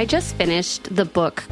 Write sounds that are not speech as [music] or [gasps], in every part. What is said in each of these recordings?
I just finished the book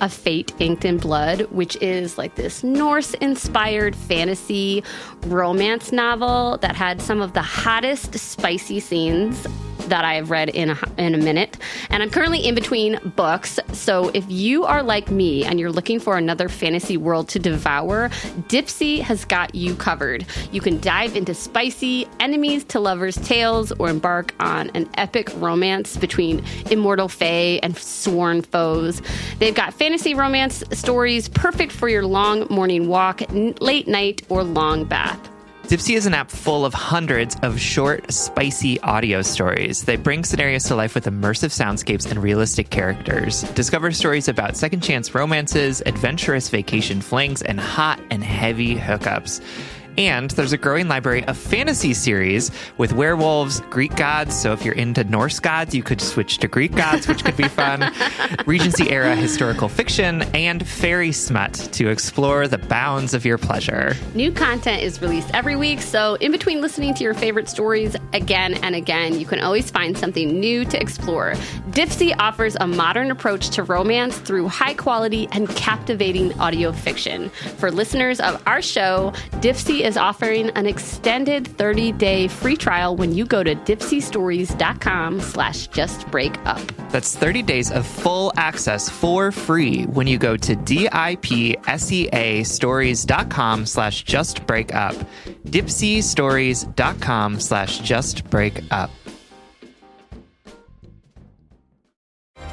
A Fate Inked in Blood, which is like this Norse inspired fantasy romance novel that had some of the hottest, spicy scenes that I have read in a, in a minute. And I'm currently in between books. So if you are like me and you're looking for another fantasy world to devour, Dipsea has got you covered. You can dive into spicy enemies to lovers tales or embark on an epic romance between immortal fae and sworn foes. They've got fantasy romance stories perfect for your long morning walk, late night, or long bath. Dipsea is an app full of hundreds of short, spicy audio stories. They bring scenarios to life with immersive soundscapes and realistic characters. Discover stories about second chance romances, adventurous vacation flings, and hot and heavy hookups. And there's a growing library of fantasy series with werewolves, Greek gods. So if you're into Norse gods, you could switch to Greek gods, which could be fun. [laughs] Regency era historical fiction and fairy smut to explore the bounds of your pleasure. New content is released every week. So in between listening to your favorite stories again and again, you can always find something new to explore. Dipsea offers a modern approach to romance through high quality and captivating audio fiction. For listeners of our show, Dipsea is offering an extended 30-day free trial when you go to dipseastories.com slash justbreakup. That's 30 days of full access for free when you go to D-I-P-S-E-A stories.com slash just break justbreakup. dipseastories.com slash justbreakup.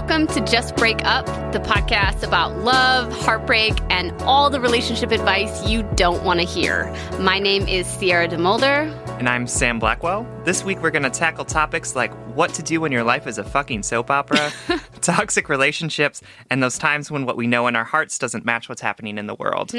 Welcome to Just Break Up, the podcast about love, heartbreak, and all the relationship advice you don't want to hear. My name is Sierra DeMulder. And I'm Sam Blackwell. This week we're going to tackle topics like what to do when your life is a fucking soap opera, [laughs] toxic relationships, and those times when what we know in our hearts doesn't match what's happening in the world.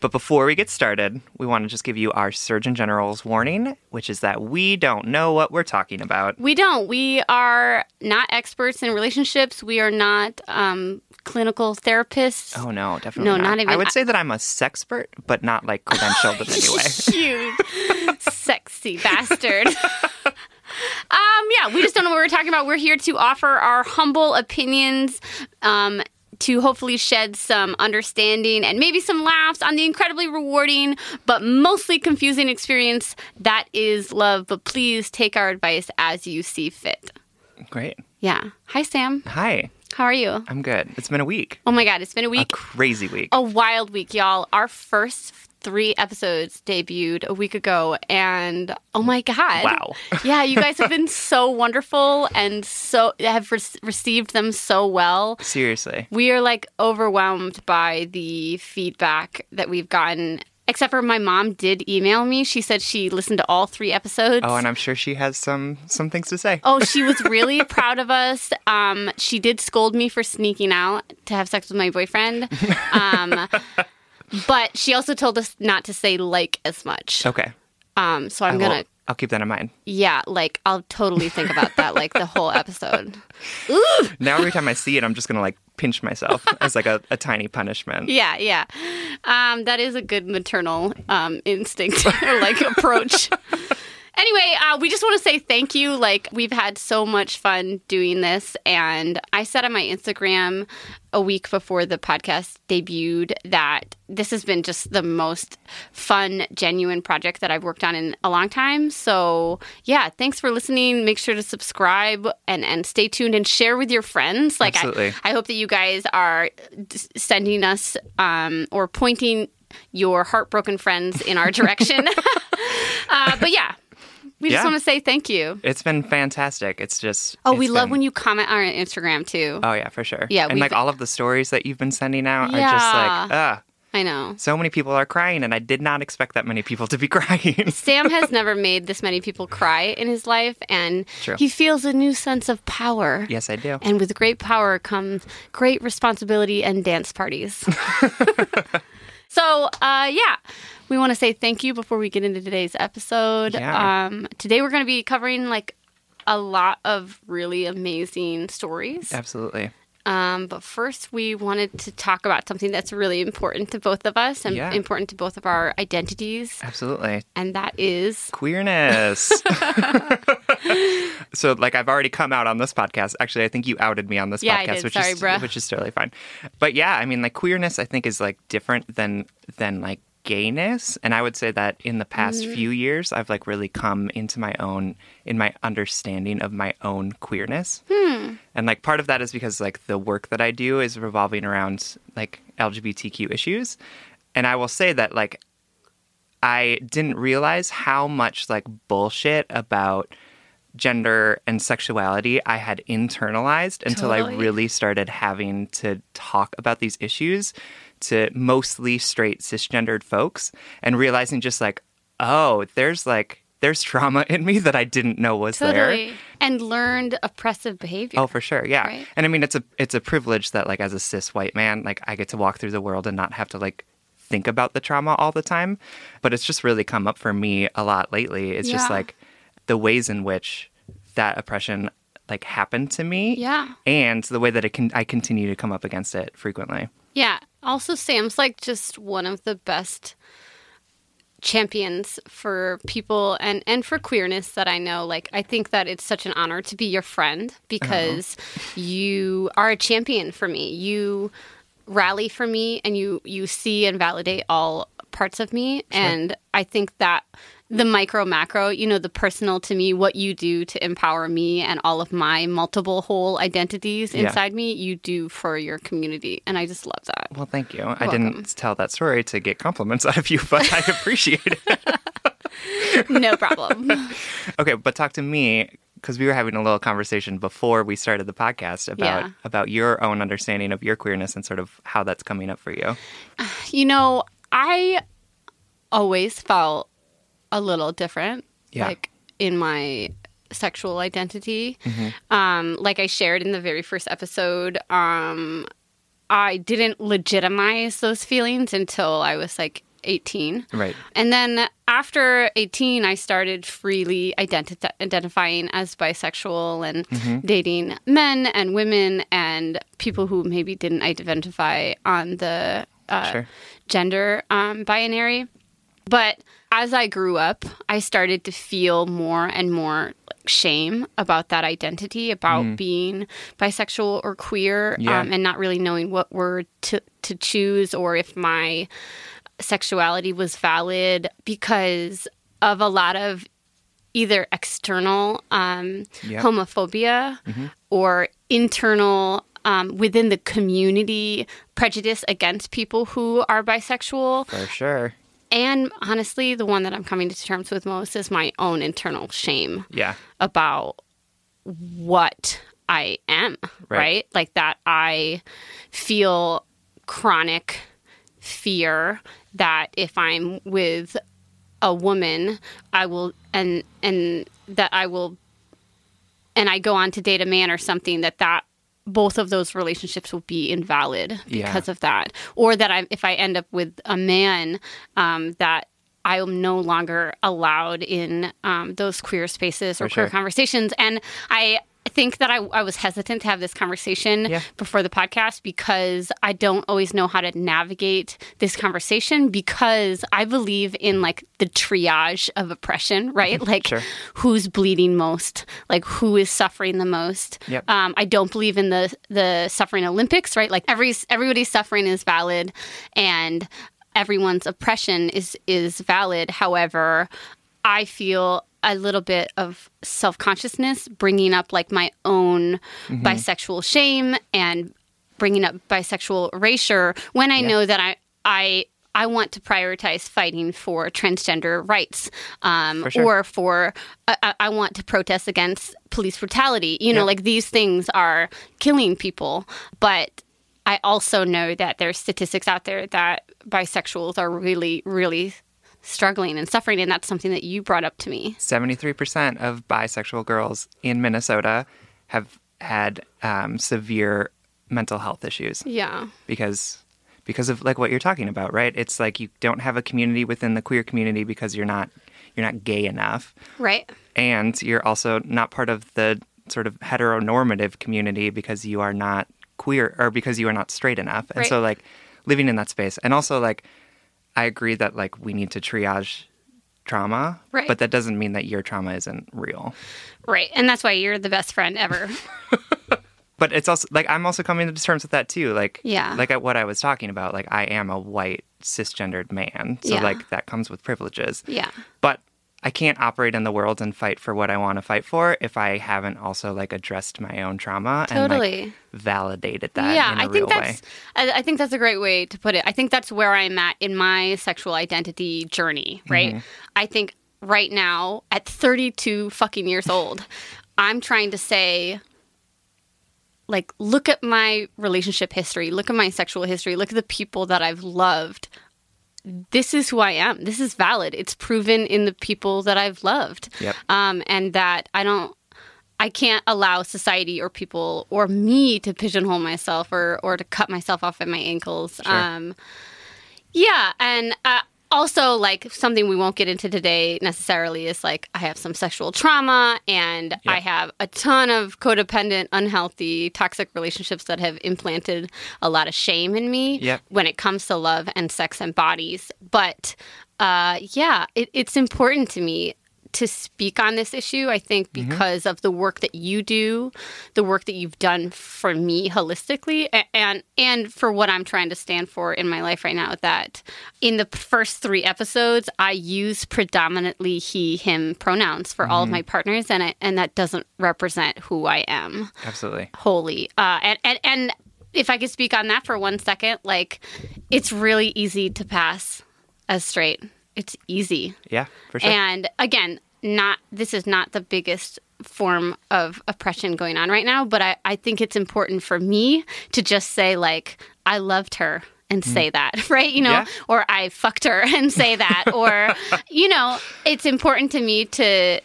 But before we get started, we want to just give you our Surgeon General's warning, which is that we don't know what we're talking about. We don't. We are not experts in relationships. We are not um, clinical therapists. Oh no, definitely No, not. not even- I would say that I'm a sexpert, but not like credentialed in any [laughs] way. you [laughs] sexy bastard. Um, yeah, we just don't know what we're talking about. We're here to offer our humble opinions. Um, to hopefully shed some understanding and maybe some laughs on the incredibly rewarding but mostly confusing experience that is love. But please take our advice as you see fit. Great. Yeah. Hi, Sam. Hi, How are you? I'm good. It's been a week. Oh my God, it's been a A week. crazy week. a wild week, y'all. Our first three episodes debuted a week ago, and oh my god! Wow. [laughs] yeah, you guys have been so wonderful and so have re- received them so well. Seriously. We are like overwhelmed by the feedback that we've gotten. Except for my mom did email me. She said she listened to all three episodes. Oh, and I'm sure she has some some things to say. Oh, she was [laughs] really proud of us. Um, she did scold me for sneaking out to have sex with my boyfriend. Um, but she also told us not to say like as much. Okay. Um, so I'm I will- gonna, I'll keep that in mind. yeah, like I'll totally think about that, like the whole episode. [laughs] Now every time I see it, I'm just gonna like pinch myself as like a, a tiny punishment. Yeah, yeah. Um, that is a good maternal um, instinct [laughs] or like approach. [laughs] Anyway, uh, we just want to say thank you. Like, we've had so much fun doing this. And I said on my Instagram a week before the podcast debuted that this has been just the most fun, genuine project that I've worked on in a long time. So, yeah, thanks for listening. Make sure to subscribe and, and stay tuned and share with your friends. Like, I. I hope that you guys are sending us um, or pointing your heartbroken friends in our direction. [laughs] uh, but yeah, we just want to say thank you. It's been fantastic. It's just Oh, we it's love when you comment on our Instagram too. Oh yeah, for sure. Yeah, and like been- all of the stories that you've been sending out are just like, ah, I know. So many people are crying, and I did not expect that many people to be [laughs] crying. Sam has [laughs] never made this many people cry in his life, and True. he feels a new sense of power. yes, I do. And with great power comes great responsibility and dance parties. [laughs] so, uh, yeah, we want to say thank you before we get into today's episode. Yeah. Um, today, we're going to be covering like a lot of really amazing stories. Absolutely. Um, but first, we wanted to talk about something that's really important to both of us and Yeah. important to both of our identities, Absolutely. and that is Queerness. [laughs] [laughs] so, like, I've already come out on this podcast. Actually, I think you outed me on this Yeah, podcast, which Sorry, is bruh. which is totally fine. But yeah, I mean, like, queerness, I think is like different than than like gayness, and I would say that in the past Mm-hmm. few years, I've like really come into my own in my understanding of my own queerness. Hmm. And like part of that is because like the work that I do is revolving around like LGBTQ issues. And I will say that like I didn't realize how much like bullshit about gender and sexuality I had internalized until I really started having to talk about these issues to mostly straight cisgendered folks and realizing just like, oh, there's like there's trauma in me that I didn't know was there. and learned oppressive behavior. Oh, for sure, yeah. Right. And I mean, it's a it's a privilege that like as a cis white man, like I get to walk through the world and not have to like think about the trauma all the time. But it's just really come up for me a lot lately. It's just like the ways in which that oppression like happened to me. Yeah. And the way that it can I continue to come up against it frequently. Yeah. Also, Sam's like just one of the best champions for people and and for queerness that I know. Like, I think that it's such an honor to be your friend because you are a champion for me. You rally for me, and you you see and validate all parts of me. And I think that the micro macro, you know, the personal to me, what you do to empower me and all of my multiple whole identities Yeah. inside me, you do for your community. And I just love that. Well, thank you. I welcome. didn't tell that story to get compliments [laughs] out of you, but I appreciate it. [laughs] No problem. [laughs] Okay, but talk to me because we were having a little conversation before we started the podcast about Yeah. about your own understanding of your queerness and sort of how that's coming up for you. you know, I always felt a little different, Yeah. like in my sexual identity. Mm-hmm. Um, like I shared in the very first episode, um, I didn't legitimize those feelings until I was like 18. Right. And then after 18, I started freely identi- identifying as bisexual and Mm-hmm. dating men and women and people who maybe didn't identify on the uh, Sure. gender um, binary. But as I grew up, I started to feel more and more shame about that identity, about being bisexual or queer, Mm. Yeah. um, and not really knowing what word to, to choose or if my sexuality was valid because of a lot of either external um, Yeah. homophobia or internal um, within the community prejudice against people who are bisexual. For sure. And honestly, the one that I'm coming to terms with most is my own internal shame Yeah. about what I am, Right. right? Like that I feel chronic fear that if I'm with a woman, I will and and that I will and I go on to date a man or something that that both of those relationships will be invalid Yeah. because of that or that I if I end up with a man um, that I am no longer allowed in um, those queer spaces or For queer sure. conversations and I think that I, I was hesitant to have this conversation Yeah. before the podcast because I don't always know how to navigate this conversation because I believe in like the triage of oppression, [laughs] right? Like Sure. who's bleeding most, like who is suffering the most. Yep. Um, I don't believe in the the suffering Olympics, right? Like every everybody's suffering is valid, and everyone's oppression is is valid. However, I feel a little bit of self consciousness bringing up like my own bisexual shame and bringing up bisexual erasure when I know that I I I want to prioritize fighting for transgender rights, um, For sure. or for I, I- I want to protest against police brutality. You know, Yep. like these things are killing people, but I also know that there's statistics out there that bisexuals are really, really struggling and suffering. And that's something that you brought up to me. 73% of bisexual girls in Minnesota have had um, severe mental health issues Yeah. because because of like what you're talking about, right? It's like you don't have a community within the queer community because you're not you're not gay enough. Right. and you're also not part of the sort of heteronormative community because you are not queer or because you are not straight enough and Right. so like living in that space and also like i agree that like we need to triage trauma Right. but that doesn't mean that your trauma isn't real Right. And that's why you're the best friend ever. [laughs] but it's also like i'm also coming to terms with that too like Yeah. like uh, what i was talking about like i am a white cisgendered man so Yeah. like that comes with privileges yeah. but I can't operate in the world and fight for what I want to fight for if I haven't also like addressed my own trauma and like validated that yeah, in a I real think way. that's I, I think that's a great way to put it. I think that's where I'm at in my sexual identity journey, right? Mm-hmm. I think right now at 32 fucking years old, I'm trying to say like look at my relationship history, look at my sexual history, look at the people that I've loved. This is who I am. This is valid. It's proven in the people that I've loved. Yep. Um, and that I don't I can't allow society or people or me to pigeonhole myself or or to cut myself off at my ankles. Um, yeah, and uh, also like something we won't get into today necessarily is like I have some sexual trauma and I have a ton of codependent, unhealthy, toxic relationships that have implanted a lot of shame in me Yep. when it comes to love and sex and bodies. But uh, yeah, it, it's important to me to speak on this issue. I think because of the work that you do, the work that you've done for me holistically, and and for what I'm trying to stand for in my life right now. That in the first three episodes, I use predominantly he him pronouns for all of my partners, and it, and that doesn't represent who I am Absolutely. wholly. Uh, and, and and if I could speak on that for one second, like it's really easy to pass as straight. It's easy. Yeah, for sure. And again, not this is not the biggest form of oppression going on right now, but I, I think it's important for me to just say like I loved her and mm. say that, [laughs] right? You know, Yeah. or I fucked her [laughs] and say that, or [laughs] you know, it's important to me to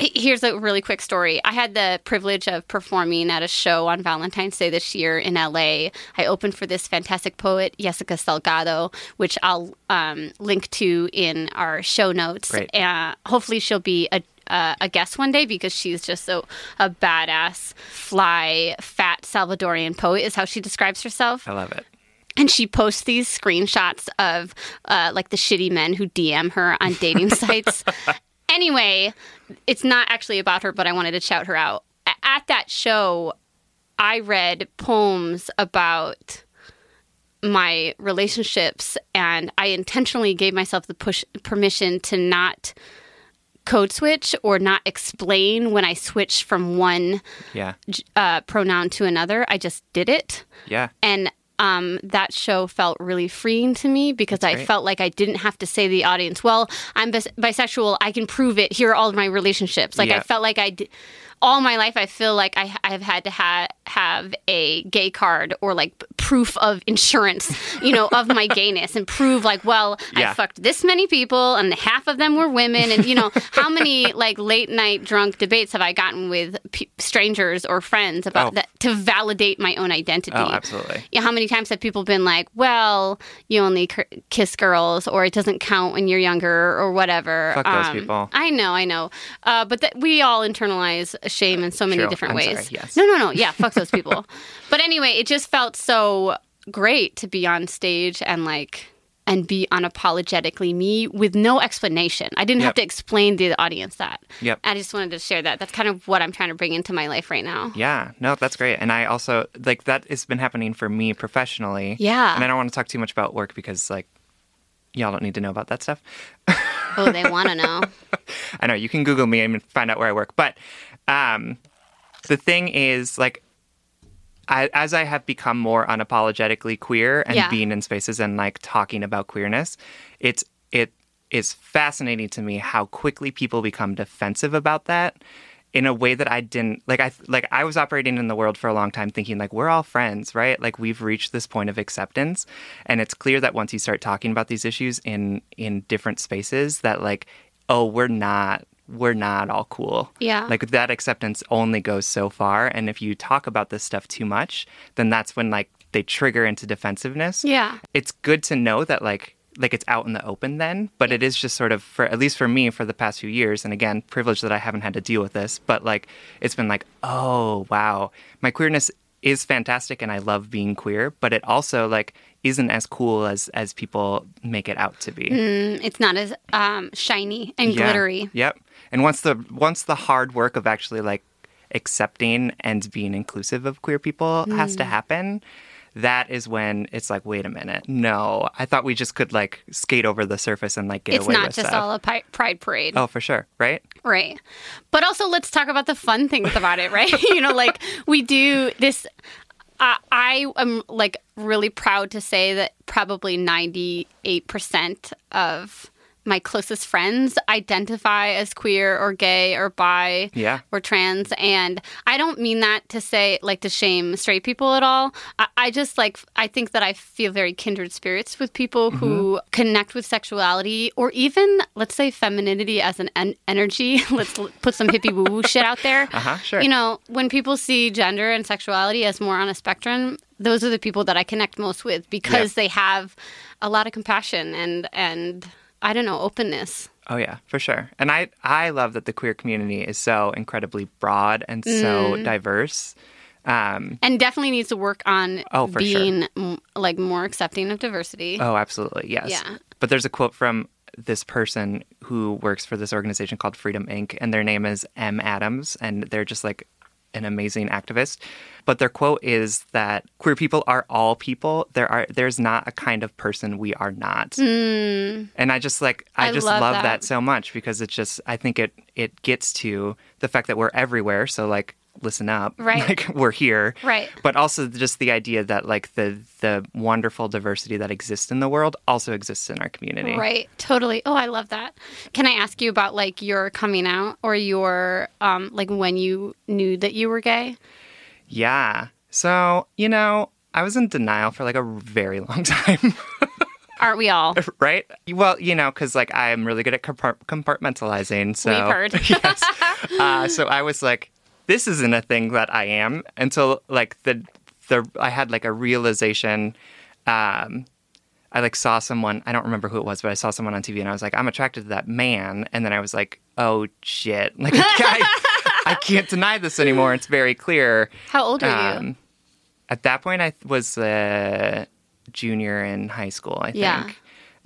Here's a really quick story. I had the privilege of performing at a show on Valentine's Day this year in LA. I opened for this fantastic poet, Jessica Salgado, which I'll um, link to in our show notes. Great. Uh, hopefully, she'll be a uh, a guest one day because she's just so a badass, fly, fat Salvadorian poet is how she describes herself I love it. and she posts these screenshots of uh, like the shitty men who DM her on dating [laughs] sites. Anyway, it's not actually about her, but I wanted to shout her out. At that show, I read poems about my relationships, and I intentionally gave myself the push permission to not code switch or not explain when I switched from one Yeah. uh, pronoun to another. I just did it Yeah. and um, that show felt really freeing to me because I great. felt like I didn't have to say to the audience, "Well, I'm bis- bisexual. I can prove it. Here are all of my relationships." Like I felt like I, d- all my life, I feel like I, I have had to ha- have a gay card or like proof of insurance, you know, of my [laughs] gayness, and prove like, well, Yeah. I fucked this many people, and half of them were women, and you know, how many [laughs] like late night drunk debates have I gotten with p- strangers or friends about Oh. that to validate my own identity? Oh, absolutely. Yeah, how many times have people been like, "Well, you only k- kiss girls, or it doesn't count when you're younger, or whatever." Um, Fuck those people. I know, I know, uh, but that we all internalize shame in so many True. different I'm ways. sorry, yes. No, no, no. Yeah, fuck those people. [laughs] but anyway, it just felt so great to be on stage and like and be unapologetically me with no explanation. I didn't have to explain to the audience that. Yep. I just wanted to share that. That's kind of what I'm trying to bring into my life right now. Yeah, no, that's great. And I also like that has been happening for me professionally. Yeah. And I don't want to talk too much about work because like y'all don't need to know about that stuff. Oh, they [laughs] want to know. I know you can Google me and find out where I work. But um, the thing is, like, I, as I have become more unapologetically queer and Yeah. being in spaces and like talking about queerness, it's it is fascinating to me how quickly people become defensive about that. in a way that I didn't like I like I was operating in the world for a long time thinking like we're all friends, right? Like we've reached this point of acceptance and it's clear that once you start talking about these issues in in different spaces that like oh, we're not we're not all cool. Yeah. Like that acceptance only goes so far and if you talk about this stuff too much, then that's when like they trigger into defensiveness. Yeah. It's good to know that like like it's out in the open then, but it is just sort of for at least for me for the past few years and again, privilege that I haven't had to deal with this, but like it's been like, "Oh, wow. My queerness is fantastic and I love being queer, but it also like isn't as cool as as people make it out to be." It's not as um, shiny and Yeah. glittery. Yep. And once the once the hard work of actually like accepting and being inclusive of queer people has Mm. to happen, that is when it's like, wait a minute, no, I thought we just could like skate over the surface and like get It's away with it. It's not just stuff. all a pi- pride parade. Oh, for sure, right? Right. But also, let's talk about the fun things about it, right? [laughs] you know, like we do this. Uh, I am like really proud to say that probably 98% of my closest friends identify as queer or gay or bi Yeah. or trans. And I don't mean that to say, like, to shame straight people at all. I, I just like, I think that I feel very kindred spirits with people who Mm-hmm. connect with sexuality or even, let's say, femininity as an en- energy. [laughs] let's l- put some hippie woo woo [laughs] shit out there. Uh-huh, sure. You know, when people see gender and sexuality as more on a spectrum, those are the people that I connect most with because they have a lot of compassion and, and, I don't know, openness. Oh yeah, for sure. And I I love that the queer community is so incredibly broad and so Mm. diverse. Um, and definitely needs to work on Oh, for sure. being m- like more accepting of diversity. Oh, absolutely. Yes. Yeah. But there's a quote from this person who works for this organization called Freedom Inc. and their name is M. Adams and they're just like an amazing activist. But their quote is that queer people are all people. There are there's not a kind of person we are not. Hmm. And I just like I. I just love love, that. that. so much because it's just I think it it gets to the fact that we're everywhere. So like listen up. [laughs] Right. Like we're here. Right. But also just the idea that like the the wonderful diversity that exists in the world also exists in our community. Right, totally. Oh, I love that. Can I ask you about like your coming out or your um like when you knew that you were gay? Yeah. So, you know, I was in denial for like a very long [laughs] time, Aren't we all? [laughs] right? Well, you know, because like I'm really good at compart- compartmentalizing. So We've heard. yes. Uh, so I was like, this isn't a thing that I am until like the the I had like a realization. Um, I like saw someone. I don't remember who it was, but I saw someone on TV, and I was like, I'm attracted to that man. And then I was like, oh shit, [laughs] like I, I can't deny this anymore. It's very clear. How old are you? Um, at that point, I was a junior in high school, I think. Yeah.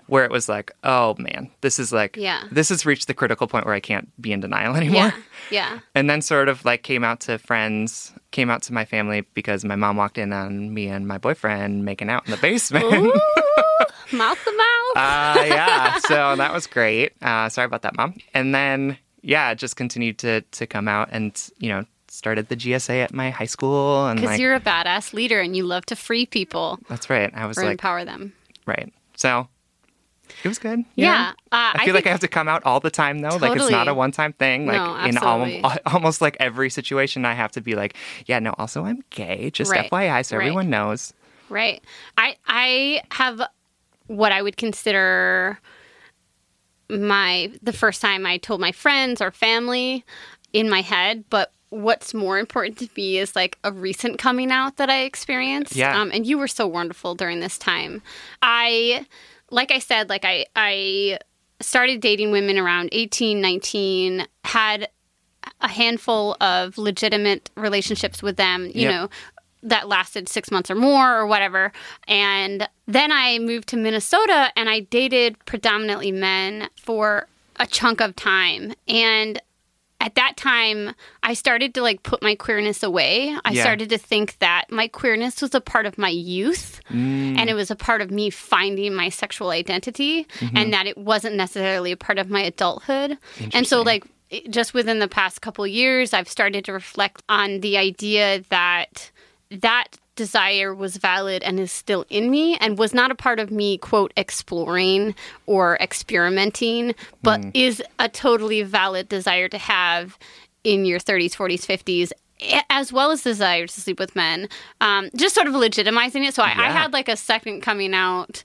Where it was like, oh man, this is like, Yeah. this has reached the critical point where I can't be in denial anymore. Yeah. Yeah. And then sort of like came out to friends, came out to my family because my mom walked in on me and my boyfriend making out in the basement. Ooh, [laughs] mouth to mouth. uh, yeah, so that was great. Uh, sorry about that, mom. And then yeah, just continued to to come out and you know started the GSA at my high school and Because like you're a badass leader and you love to free people that's right. I was or like empower them. right. So it was good. you Yeah, uh, I I feel like I have to come out all the time though. Like it's not a one time thing. Like No, in absolutely. almost, [laughs] almost like every situation, I have to be like, yeah, no. Also, I'm gay. Just Right. FYI, so Right. everyone knows. Right. I I have what I would consider my the first time I told my friends or family in my head, but what's more important to me is like a recent coming out that I experienced. Yeah. Um, and you were so wonderful during this time. I like I said, like I I started dating women around 18, 19, had a handful of legitimate relationships with them, you Yep. know, that lasted six months or more or whatever. And then I moved to Minnesota and I dated predominantly men for a chunk of time. And at that time, I started to like put my queerness away. I Yeah. started to think that my queerness was a part of my youth mm. and it was a part of me finding my sexual identity and mm-hmm. that it wasn't necessarily a part of my adulthood. And so, like, just within the past couple years, I've started to reflect on the idea that that desire was valid and is still in me and was not a part of me, quote, exploring or experimenting, but is a totally valid desire to have in your 30s, 40s, 50s, as well as desire to sleep with men, um, just sort of legitimizing it. So I, I had like a second coming out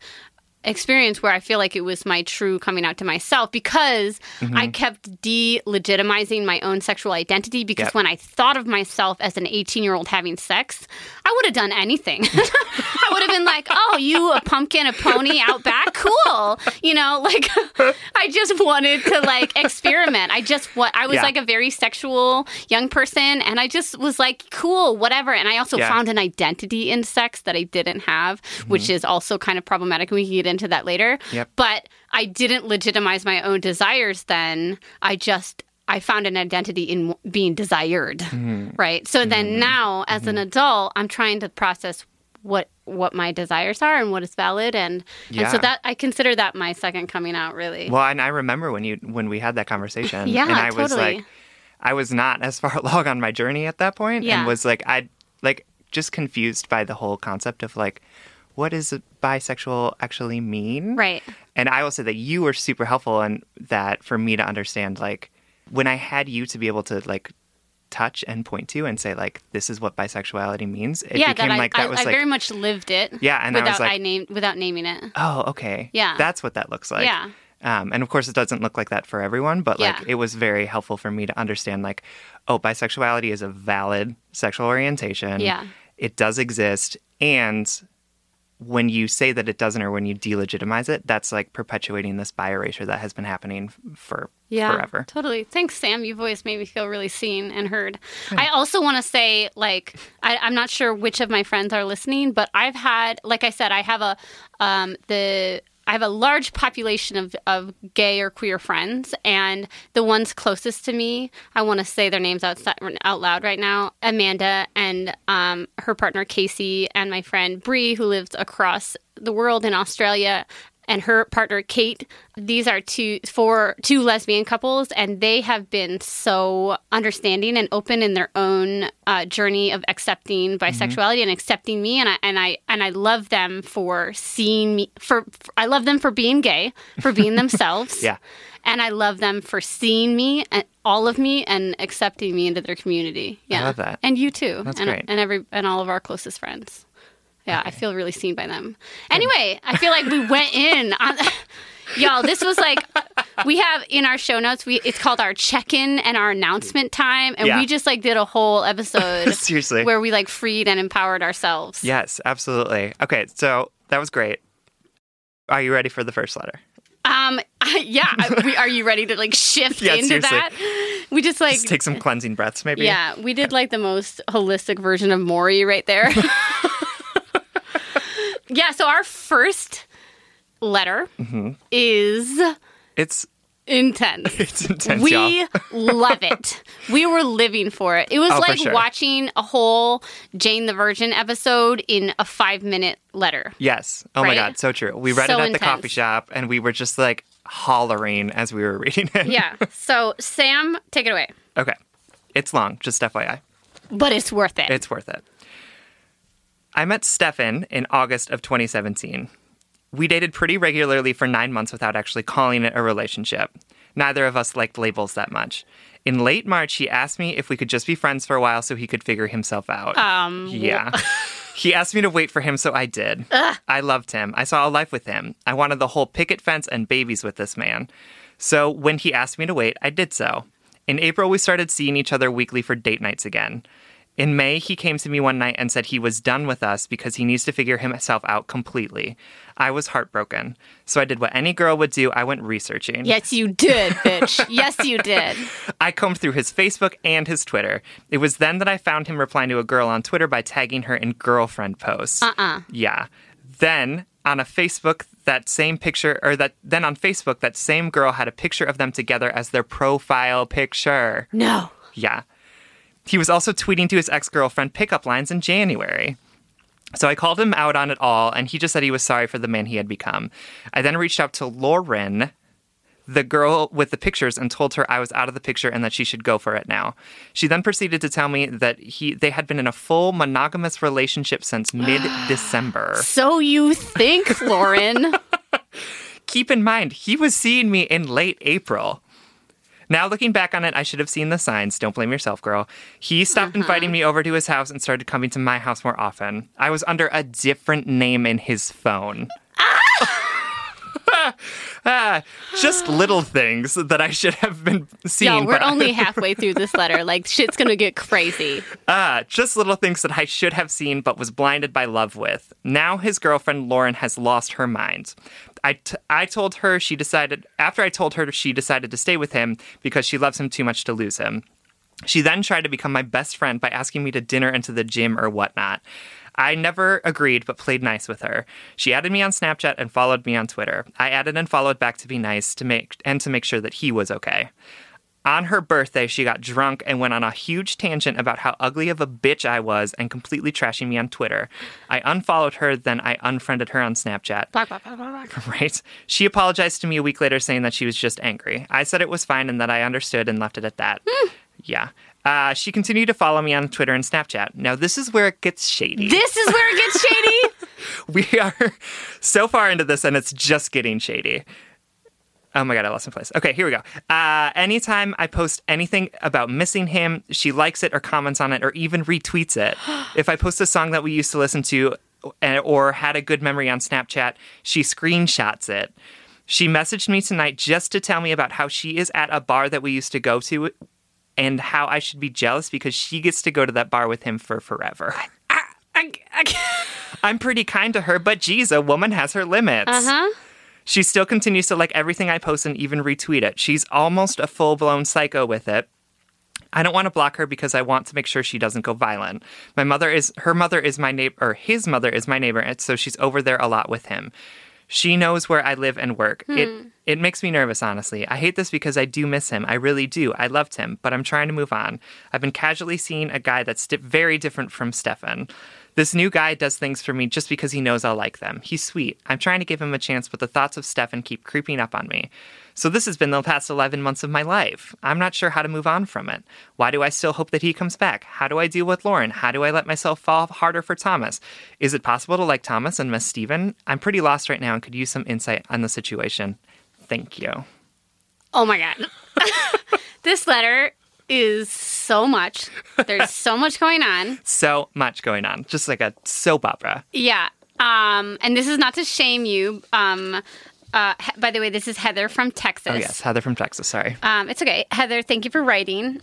experience where I feel like it was my true coming out to myself because Mm-hmm. I kept de-legitimizing my own sexual identity because Yep. when I thought of myself as an 18-year-old having sex, I would have done anything. [laughs] I would have been like, "Oh, you a pumpkin, a pony out back? Cool." You know, like [laughs] I just wanted to like experiment. I just what I was Yeah. like a very sexual young person and I just was like, "Cool, whatever." And I also Yeah. found an identity in sex that I didn't have, which is also kind of problematic we can get into that later. Yep. But I didn't legitimize my own desires then. I just I found an identity in being desired. Mm-hmm. Right? So then mm-hmm. now as an mm-hmm. adult, I'm trying to process what what my desires are and what is valid and and so that I consider that my second coming out really. Well, and I remember when you when we had that conversation. [laughs] Yeah, and I was like, I was not as far [laughs] along on my journey at that point, Yeah. and was like, I like just confused by the whole concept of like, what does bisexual actually mean? Right. And I will say that you were super helpful in that for me to understand like when I had you to be able to like touch and point to and say like this is what bisexuality means. It yeah, became that I, like that I, was I like very much lived it. Yeah, and I without was like- I named without naming it. oh okay Yeah. that's what that looks like Yeah. um, and of course it doesn't look like that for everyone but like Yeah. it was very helpful for me to understand like oh bisexuality is a valid sexual orientation Yeah. it does exist and when you say that it doesn't or when you delegitimize it that's like perpetuating this bi erasure that has been happening for yeah, forever Totally. Thanks, Sam. You've always made me feel really seen and heard. I also want to say, like, I, I'm not sure which of my friends are listening, but I've had, like I said, I have a um, the. I have a large population of, of gay or queer friends, and the ones closest to me, I want to say their names out, out loud right now Amanda and um, her partner Casey, and my friend Bree, who lives across the world in Australia, and her partner Kate. These are two for two lesbian couples, and they have been so understanding and open in their own uh, journey of accepting bisexuality and accepting me. And I and I and I love them for seeing me. For, for I love them for being gay, for being [laughs] themselves. Yeah. And I love them for seeing me and all of me and accepting me into their community. Yeah, love that. And you too. That's and, great. And every and all of our closest friends. Yeah, I feel really seen by them. Anyway, I feel like we went in on [laughs] y'all. This was like we have in our show notes. We it's called our check-in and our announcement time, and Yeah. we just like did a whole episode [laughs] Seriously. where we like freed and empowered ourselves. yes absolutely okay so that was great are you ready for the first letter Um. [laughs] Yeah. We, are you ready to like shift Yeah, into seriously. that? We just like Just take some cleansing breaths maybe Yeah, we did like the most holistic version of Maury right there. Yeah, so our first letter Mm-hmm. is it's intense. [laughs] it's intense we love it. We were living for it. It was Oh, like sure. watching a whole Jane the Virgin episode in a five minute letter. Yes. Oh my God. So true. We read So it at the coffee shop and we were just like hollering as we were [laughs] reading it. Yeah. So, Sam, take it away. Okay. It's long, just FYI. But it's worth it. It's worth it. I met Stefan in August of 2017. We dated pretty regularly for nine months without actually calling it a relationship. Neither of us liked labels that much. In late March, he asked me if we could just be friends for a while so he could figure himself out. um, Yeah. [laughs] he asked me to wait for him, so I did. I loved him. I saw a life with him. I wanted the whole picket fence and babies with this man. So when he asked me to wait, I did so. In April, we started seeing each other weekly for date nights again. In May, he came to me one night and said he was done with us because he needs to figure himself out completely. I was heartbroken. So I did what any girl would do I went researching. yes, you did, bitch. yes, you did. [laughs] I combed through his Facebook and his Twitter. It was then that I found him replying to a girl on Twitter by tagging her in girlfriend posts. Uh-uh. Yeah. Then on a Facebook, that same picture, or that then on Facebook, that same girl had a picture of them together as their profile picture. No. Yeah. He was also tweeting to his ex girlfriend pickup lines in January. So I called him out on it all, and he just said he was sorry for the man he had become. I then reached out to Lauren, the girl with the pictures, and told her I was out of the picture and that she should go for it now. She then proceeded to tell me that he they had been in a full monogamous relationship since [gasps] mid December. So you think, Lauren? [laughs] Keep in mind, he was seeing me in late April. Now looking back on it, I should have seen the signs. Don't blame yourself, girl. He stopped inviting me over to his house and started coming to my house more often. I was under a different name in his phone. Ah, [laughs] just little things that I should have been seeing. Yo, we're only [laughs] halfway through this letter. Like, shit's gonna get crazy. Ah, just little things that I should have seen but was blinded by love with. Now his girlfriend Lauren has lost her mind. I, t- I told her she decided, after I told her she decided to stay with him because she loves him too much to lose him. She then tried to become my best friend by asking me to dinner and to the gym or whatnot. I never agreed, but played nice with her. She added me on Snapchat and followed me on Twitter. I added and followed back to be nice to make and to make sure that he was okay. On her birthday, she got drunk and went on a huge tangent about how ugly of a bitch I was and completely trashing me on Twitter. I unfollowed her, then I unfriended her on Snapchat. [laughs] Right? She apologized to me a week later, saying that she was just angry. I said it was fine and that I understood and left it at that. yeah. Uh, she continued to follow me on Twitter and Snapchat. Now, this is where it gets shady. This is where it gets shady. [laughs] we are so far into this and it's just getting shady. Oh my god, I lost my place. Okay, here we go. Uh, anytime I post anything about missing him, she likes it or comments on it or even retweets it. [gasps] if I post a song that we used to listen to uh, or had a good memory on Snapchat, she screenshots it. She messaged me tonight just to tell me about how she is at a bar that we used to go to and how I should be jealous because she gets to go to that bar with him for forever. I, I'm pretty kind to her, but geez, a woman has her limits. uh huh. She still continues to like everything I post and even retweet it. She's almost a full blown psycho with it. I don't want to block her because I want to make sure she doesn't go violent. My mother is her mother is my neighbor or his mother is my neighbor, and so she's over there a lot with him. She knows where I live and work. Hmm. It it makes me nervous, honestly. I hate this because I do miss him. I really do. I loved him, but I'm trying to move on. I've been casually seeing a guy that's very different from Stefan. This new guy does things for me just because he knows I'll like them. He's sweet. I'm trying to give him a chance, but the thoughts of Stefan keep creeping up on me. So this has been the past 11 months of my life. I'm not sure how to move on from it. Why do I still hope that he comes back? How do I deal with Lauren? How do I let myself fall harder for Thomas? Is it possible to like Thomas and miss Steven? I'm pretty lost right now and could use some insight on the situation. Thank you. Oh my god. [laughs] this letter is so much. There's [laughs] so much going on. So much going on, just like a soap opera. Yeah. Um, and this is not to shame you. Um, uh, he- by the way, this is Heather from Texas. Oh, yes, Heather from Texas, sorry. Um, it's okay. Heather, thank you for writing.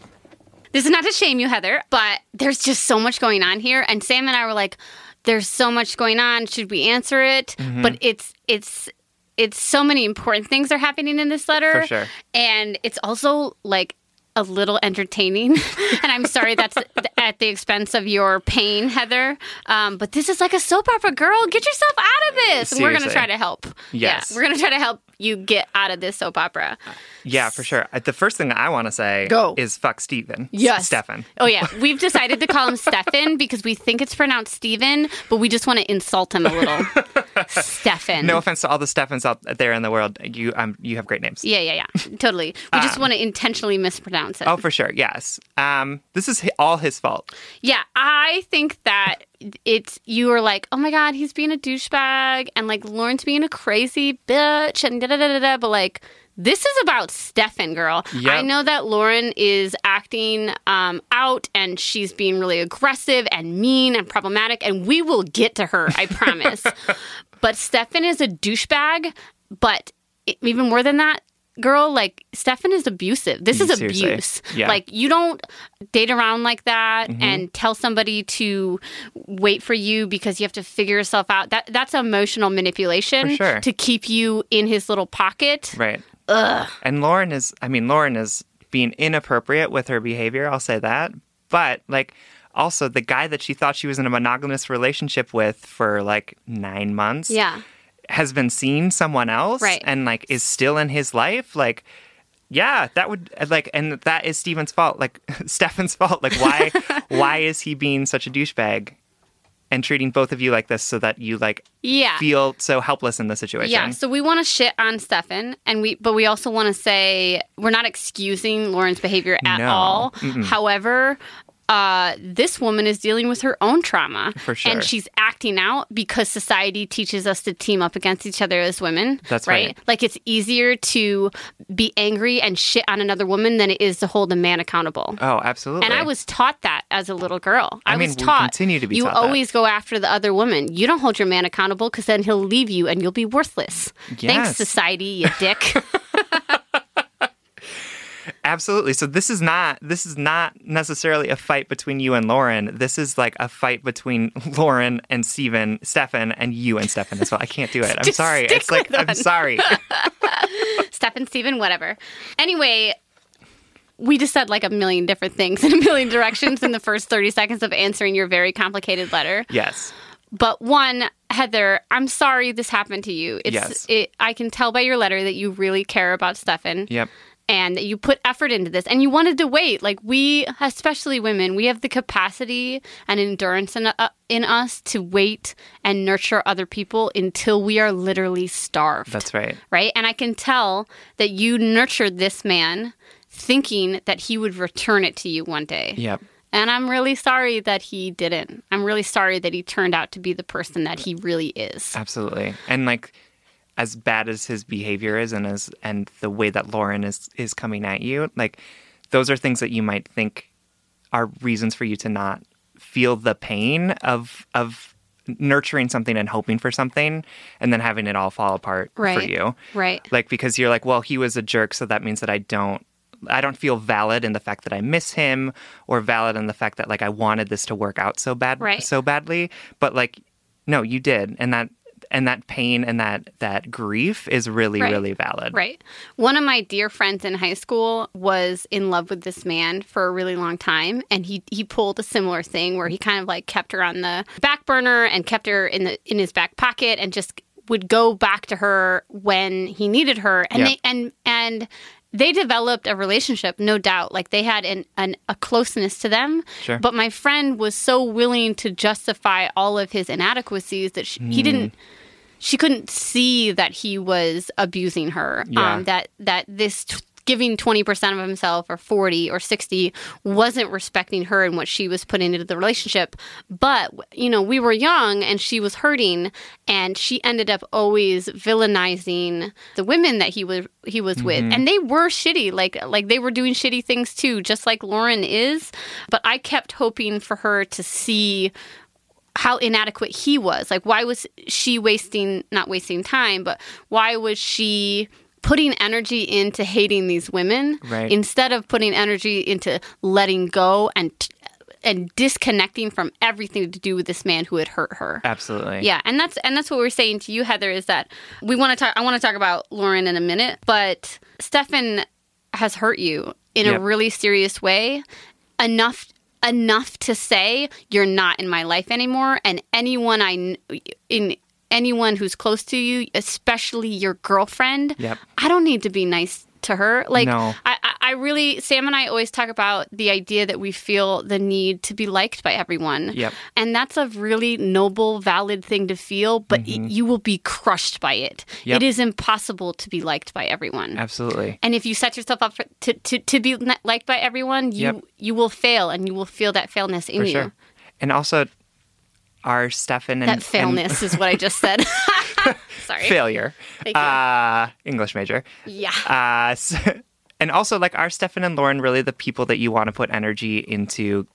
This is not to shame you, Heather, but there's just so much going on here. And Sam and I were like, there's so much going on. Should we answer it? Mm-hmm. But it's, it's, it's so many important things are happening in this letter. For sure. And it's also like a little entertaining. [laughs] and I'm sorry that's at the expense of your pain, Heather. Um, but this is like a soap opera, girl. Get yourself out of this. And we're going to try to help. Yes. Yeah, we're going to try to help you get out of this soap opera. Yeah, for sure. Uh, The first thing I want to say Go. is fuck Steven. Yes. Stefan. Oh yeah, [laughs] we've decided to call him Stefan because we think it's pronounced Steven, but we just want to insult him a little. [laughs] Stefan. No offense to all the Stefans out there in the world. You um, you have great names. Yeah, yeah, yeah. Totally. We just want to intentionally mispronounce it. Oh, for sure. Yes. Um, this is all his fault. Yeah, I think that it's you are like, oh my god, he's being a douchebag, and like Lauren's being a crazy bitch, and da da da da da. But like, this is about Stefan, girl. Yep. I know that Lauren is acting um, out, and she's being really aggressive and mean and problematic, and we will get to her, I promise. [laughs] but Stefan is a douchebag, but even more than that. Girl, like Stefan is abusive. This is Seriously. abuse. Yeah. Like you don't date around like that Mm-hmm. and tell somebody to wait for you because you have to figure yourself out. That that's emotional manipulation sure. to keep you in his little pocket. Right. And Lauren is, I mean, Lauren is being inappropriate with her behavior. I'll say that. But like, also the guy that she thought she was in a monogamous relationship with for like nine months. Yeah. has been seeing someone else Right. and like is still in his life like yeah that would like and that is steven's fault like [laughs] stefan's fault like why [laughs] why is he being such a douchebag and treating both of you like this so that you like Yeah. feel so helpless in the situation Yeah, so we want to shit on Stefan, and we, but we also want to say we're not excusing Lauren's behavior at No. all. However, uh, this woman is dealing with her own trauma. For sure. And she's acting out because society teaches us to team up against each other as women. That's right. Like it's easier to be angry and shit on another woman than it is to hold a man accountable. Oh, absolutely. And I was taught that as a little girl. I, I mean, was taught continue to be you taught that. always go after the other woman. You don't hold your man accountable because then he'll leave you and you'll be worthless. Yes. Thanks, society, you dick. [laughs] Absolutely. So this is not this is not necessarily a fight between you and Lauren. This is like a fight between [laughs] Lauren and Steven, Stefan, and you and Stefan as well. I can't do it. I'm sorry. It's like with I'm sorry. [laughs] [laughs] Stefan, Steven, whatever. Anyway, we just said like a million different things in a million directions in the first 30 seconds of answering your very complicated letter. yes. But one, Heather, I'm sorry this happened to you. It's Yes. it, I can tell by your letter that you really care about Stefan. Yep. And that you put effort into this and you wanted to wait like we especially women we have the capacity and endurance in, uh, in us to wait and nurture other people until we are literally starved That's right. right and i can tell that you nurtured this man thinking that he would return it to you one day Yep. and i'm really sorry that he didn't i'm really sorry that he turned out to be the person that he really is Absolutely. And like as bad as his behavior is and as and the way that Lauren is is coming at you, like those are things that you might think are reasons for you to not feel the pain of of nurturing something and hoping for something and then having it all fall apart for you. Right. Like because you're like, well, he was a jerk, so that means that I don't I don't feel valid in the fact that I miss him or valid in the fact that like I wanted this to work out so bad Right. so badly. But like no, you did. And that and that pain and that that grief is really Right. really valid. Right. One of my dear friends in high school was in love with this man for a really long time and he he pulled a similar thing where he kind of like kept her on the back burner and kept her in the in his back pocket and just would go back to her when he needed her and they and and they developed a relationship, no doubt. Like they had an, an a closeness to them. Sure. But my friend was so willing to justify all of his inadequacies that she, Hmm. he didn't she couldn't see that he was abusing her. Yeah. Um, that that this t- giving twenty percent of himself or forty or sixty wasn't respecting her and what she was putting into the relationship. But you know, we were young and she was hurting, and she ended up always villainizing the women that he was he was with, and they were shitty. Like like they were doing shitty things too, just like Lauren is. But I kept hoping for her to see how inadequate he was. Like, why was she wasting, not wasting time, but why was she putting energy into hating these women Right. instead of putting energy into letting go and and disconnecting from everything to do with this man who had hurt her. Absolutely. Yeah, and that's and that's what we're saying to you, Heather, is that we want to talk. I want to talk about Lauren in a minute, but Stefan has hurt you in Yep. a really serious way, enough enough to say you're not in my life anymore, and anyone I in anyone who's close to you, especially your girlfriend, Yep. I don't need to be nice to her. Like No. I, I really, Sam and I always talk about the idea that we feel the need to be liked by everyone. Yep. And that's a really noble, valid thing to feel, but y- you will be crushed by it. Mm-hmm. Yep. It is impossible to be liked by everyone. Absolutely. And if you set yourself up for, to, to, to be liked by everyone, you Yep. you will fail and you will feel that failness in For you. sure. And also our Stefan and That and- failness is what I just said. [laughs] Sorry. [laughs] failure. Thank you. Uh English major. Yeah. Uh, [laughs] s and also, like, are Stefan and Lauren really the people that you want to put energy into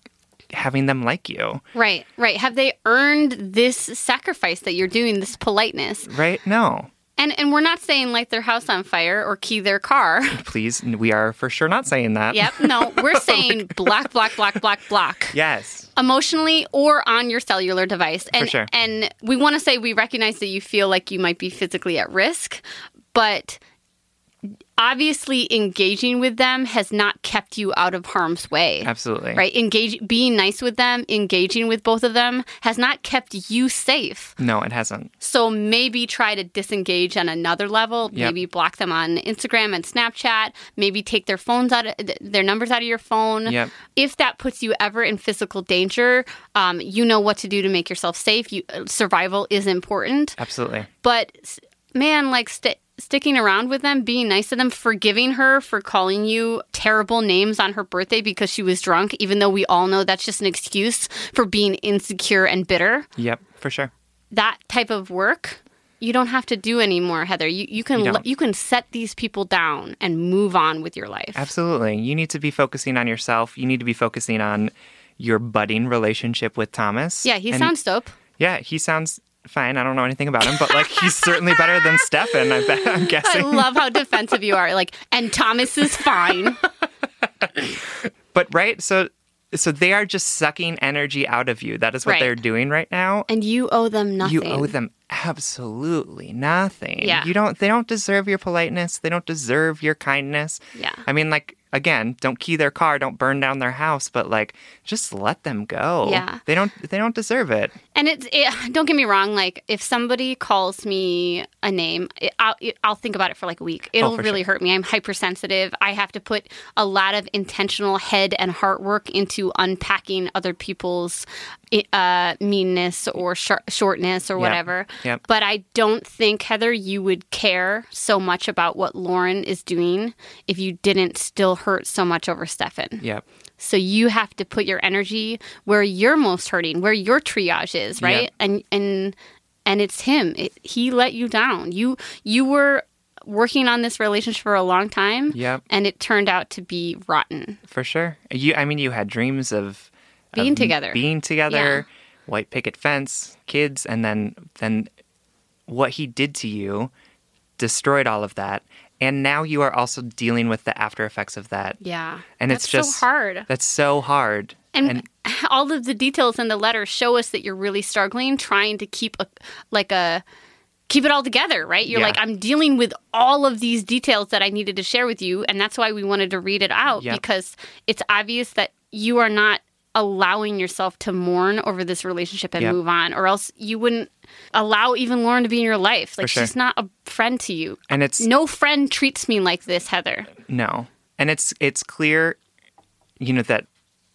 having them like you? Right, right. Have they earned this sacrifice that you're doing, this politeness? Right? No. And and we're not saying light their house on fire or key their car. [laughs] Please, we are for sure not saying that. Yep. No, [laughs] we're saying block, block, block, block, block. Yes. Emotionally or on your cellular device. And sure. and we want to say we recognize that you feel like you might be physically at risk, but obviously engaging with them has not kept you out of harm's way. Absolutely. Right? Engage being nice with them, engaging with both of them has not kept you safe. No, it hasn't. So maybe try to disengage on another level. Yep. Maybe block them on Instagram and Snapchat. Maybe take their phones out, of, their numbers out of your phone. Yep. If that puts you ever in physical danger, um, you know what to do to make yourself safe. You, uh, survival is important. Absolutely. But man, like st- sticking around with them, being nice to them, forgiving her for calling you terrible names on her birthday because she was drunk, even though we all know that's just an excuse for being insecure and bitter. Yep, for sure. That type of work you don't have to do anymore, Heather. You, you can You you, you can set these people down and move on with your life. Absolutely. You need to be focusing on yourself. You need to be focusing on your budding relationship with Thomas. Yeah, he And- sounds dope. Yeah, he sounds fine. I don't know anything about him, but like he's certainly better than [laughs] Stefan, I bet I'm guessing. I love how defensive you are. Like, and Thomas is fine. [laughs] but right, so so they are just sucking energy out of you. That is what Right. they're doing right now. And you owe them nothing. You owe them absolutely nothing. Yeah. You don't they don't deserve your politeness. They don't deserve your kindness. Yeah. I mean like again, don't key their car, don't burn down their house, but like just let them go. Yeah. They don't they don't deserve it. And it's it, [sighs] don't get me wrong. Like if somebody calls me a name, it, I'll it, I'll think about it for like a week. It'll Oh, really sure. hurt me. I'm hypersensitive. I have to put a lot of intentional head and heart work into unpacking other people's uh, meanness or shor- shortness or Yep. whatever. Yep. But I don't think Heather, you would care so much about what Lauren is doing if you didn't still hurt so much over Stefan. Yep. So you have to put your energy where you're most hurting, where your triage is, right? Yep. And and and it's him. It, he let you down. You you were working on this relationship for a long time, Yep. and it turned out to be rotten. For sure. You I mean you had dreams of Being of together. Being together, white picket fence, kids, and then then what he did to you destroyed all of that. And now you are also dealing with the after effects of that. Yeah, And it's just so hard. That's so hard. And, [laughs] all of the details in the letter show us that you're really struggling, trying to keep a like a keep it all together, right? You're Yeah. like, I'm dealing with all of these details that I needed to share with you, and that's why we wanted to read it out Yep. because it's obvious that you are not allowing yourself to mourn over this relationship and Yep. move on, or else you wouldn't allow even Lauren to be in your life. Like sure. she's not a friend to you. and it's No friend treats me like this, Heather. No. And it's it's clear, you know, that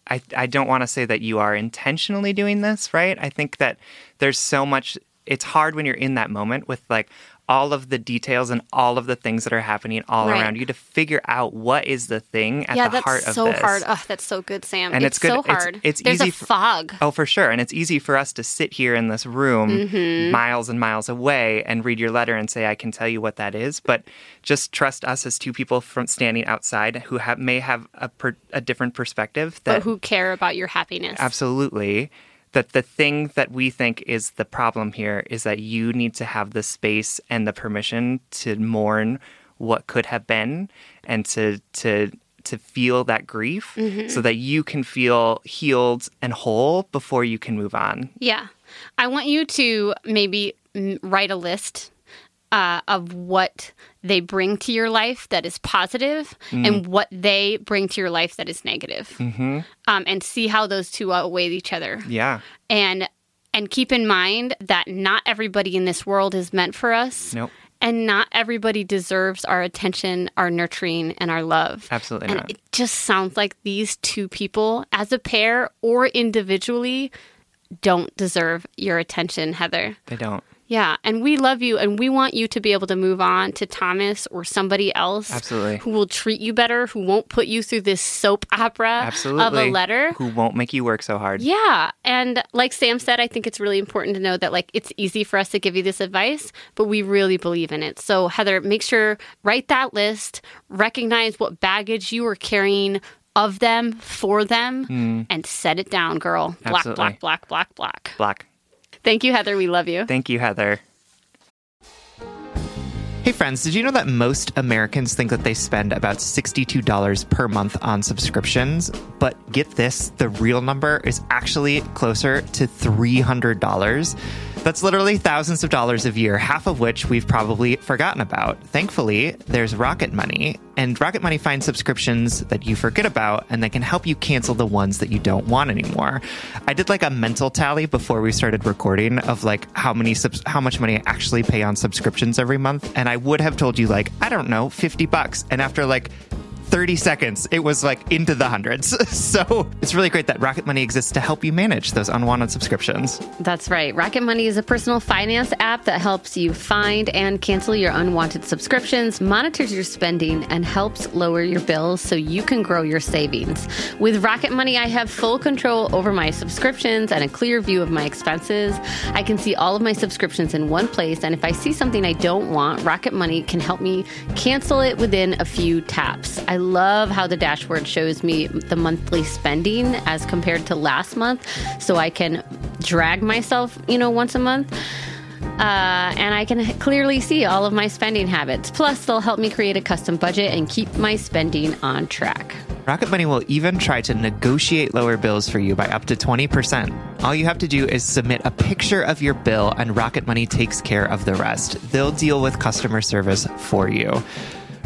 I I don't want to say that you are intentionally doing this, right? I think that there's so much it's hard when you're in that moment with like all of the details and all of the things that are happening all Right. around you to figure out what is the thing at yeah, the that's heart of so this. hard. Oh, that's so good, Sam. And it's, it's good- so it's- hard. it's There's easy a for- fog. Oh, for sure. And it's easy for us to sit here in this room Mm-hmm. miles and miles away and read your letter and say, I can tell you what that is. But just trust us as two people from standing outside who have, may have a, per, a different perspective. That but who care about your happiness. Absolutely. That the thing that we think is the problem here is that you need to have the space and the permission to mourn what could have been and to to to feel that grief mm-hmm. so that you can feel healed and whole before you can move on. Yeah. I want you to maybe write a list uh, of what they bring to your life that is positive Mm. and what they bring to your life that is negative. Mm-hmm. Um, and see how those two outweigh each other. Yeah. And and keep in mind that not everybody in this world is meant for us. Nope. And not everybody deserves our attention, our nurturing, and our love. Absolutely and not. it just sounds like these two people, as a pair or individually, don't deserve your attention, Heather. They don't. Yeah, and we love you, and we want you to be able to move on to Thomas or somebody else, Absolutely. who will treat you better, who won't put you through this soap opera Absolutely. of a letter. Who won't make you work so hard. Yeah. And like Sam said, I think it's really important to know that like it's easy for us to give you this advice, but we really believe in it. So Heather, make sure write that list, recognize what baggage you are carrying of them for them and set it down, girl. Block, Hmm. Absolutely. block, block, block, block. Black. Thank you, Heather. We love you. Thank you, Heather. Hey friends, did you know that most Americans think that they spend about $62 per month on subscriptions? But get this, the real number is actually closer to $300. That's literally thousands of dollars a year, half of which we've probably forgotten about. Thankfully, there's Rocket Money, and Rocket Money finds subscriptions that you forget about and that can help you cancel the ones that you don't want anymore. I did like a mental tally before we started recording of like how many subs- how much money I actually pay on subscriptions every month, and I would have told you like I don't know, 50 bucks. And after like 30 seconds, it was like into the hundreds. [laughs] so it's really great that Rocket Money exists to help you manage those unwanted subscriptions. That's right. Rocket Money is a personal finance app that helps you find and cancel your unwanted subscriptions, monitors your spending, and helps lower your bills so you can grow your savings. With Rocket Money, I have full control over my subscriptions and a clear view of my expenses. I can see all of my subscriptions in one place, and if I see something I don't want, Rocket Money can help me cancel it within a few taps. I love how the dashboard shows me the monthly spending as compared to last month, so I can drag myself, you know, once a month. Uh, and I can clearly see all of my spending habits. Plus, they'll help me create a custom budget and keep my spending on track. Rocket Money will even try to negotiate lower bills for you by up to 20%. All you have to do is submit a picture of your bill, and Rocket Money takes care of the rest. They'll deal with customer service for you.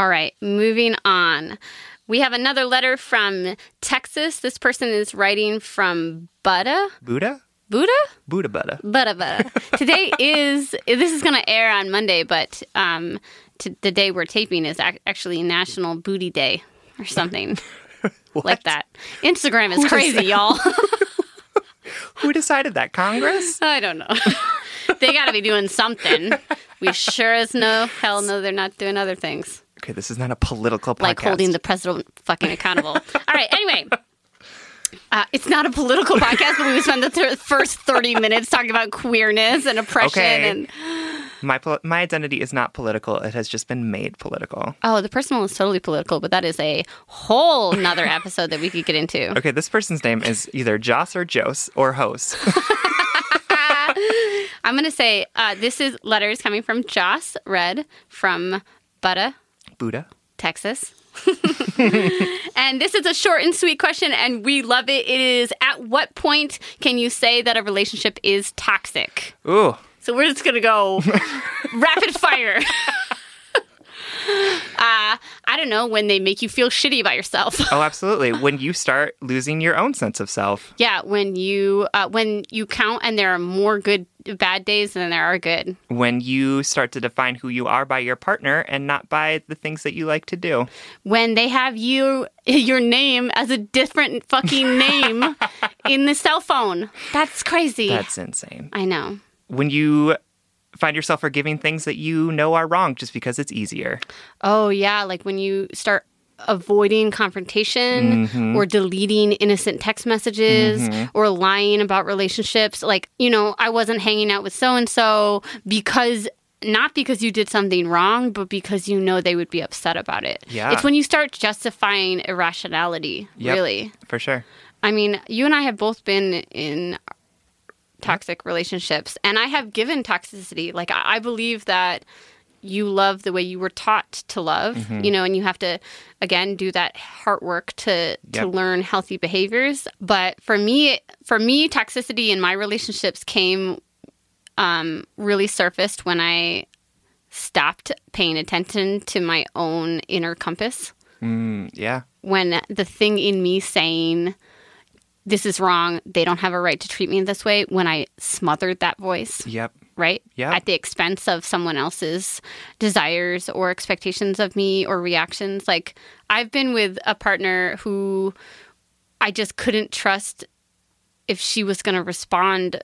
All right, moving on. We have another letter from Texas. This person is writing from Buddha. Buddha? Buddha? Buddha Buddha. Buddha Buddha. [laughs] Today is, this is going to air on Monday, but um, t- the day we're taping is ac- actually National Booty Day or something [laughs] like that. Instagram is crazy, y'all. [laughs] Who decided that? Congress? I don't know. they got to be doing something. We sure as no hell no, they're not doing other things. Okay, this is not a political podcast. like holding the president fucking accountable. All right. Anyway, [laughs] uh, it's not a political podcast, but we spend the th- first thirty minutes talking about queerness and oppression. Okay. And My pol- my identity is not political. It has just been made political. oh, the personal is totally political, but that is a whole nother episode that we could get into. [laughs] Okay, this person's name is either Joss or Jose or Hose. [laughs] I'm gonna say uh, this is letters coming from Joss Red from Buddha, Buddha. Texas. [laughs] and this is a short and sweet question, and we love it. It is at what point can you say that a relationship is toxic? Ooh. So we're just gonna go [laughs] rapid fire. [laughs] uh, I don't know when they make you feel shitty about yourself. [laughs] Oh, absolutely. when you start losing your own sense of self. yeah, when you uh, when you count and there are more good bad days than there are good. When you start to define who you are by your partner and not by the things that you like to do. When they have you [laughs] your name as a different fucking name in the cell phone. That's crazy. That's insane. I know. When you find yourself forgiving things that you know are wrong just because it's easier. Oh yeah, like when you start avoiding confrontation mm-hmm. or deleting innocent text messages mm-hmm. or lying about relationships like you know I wasn't hanging out with so and so because not because you did something wrong but because you know they would be upset about it. Yeah. It's when you start justifying irrationality, Yep, really. For sure. I mean, you and I have both been in toxic relationships, and I have given toxicity. Like, I I believe that you love the way you were taught to love, Mm-hmm. you know, and you have to, again, do that heart work to to learn healthy behaviors. But for me, for me, toxicity in my relationships came um, really surfaced when I stopped paying attention to my own inner compass Mm, yeah. when the thing in me saying this is wrong they don't have a right to treat me this way when i smothered that voice Yep. right Yeah. at the expense of someone else's desires or expectations of me or reactions like i've been with a partner who i just couldn't trust if she was going to respond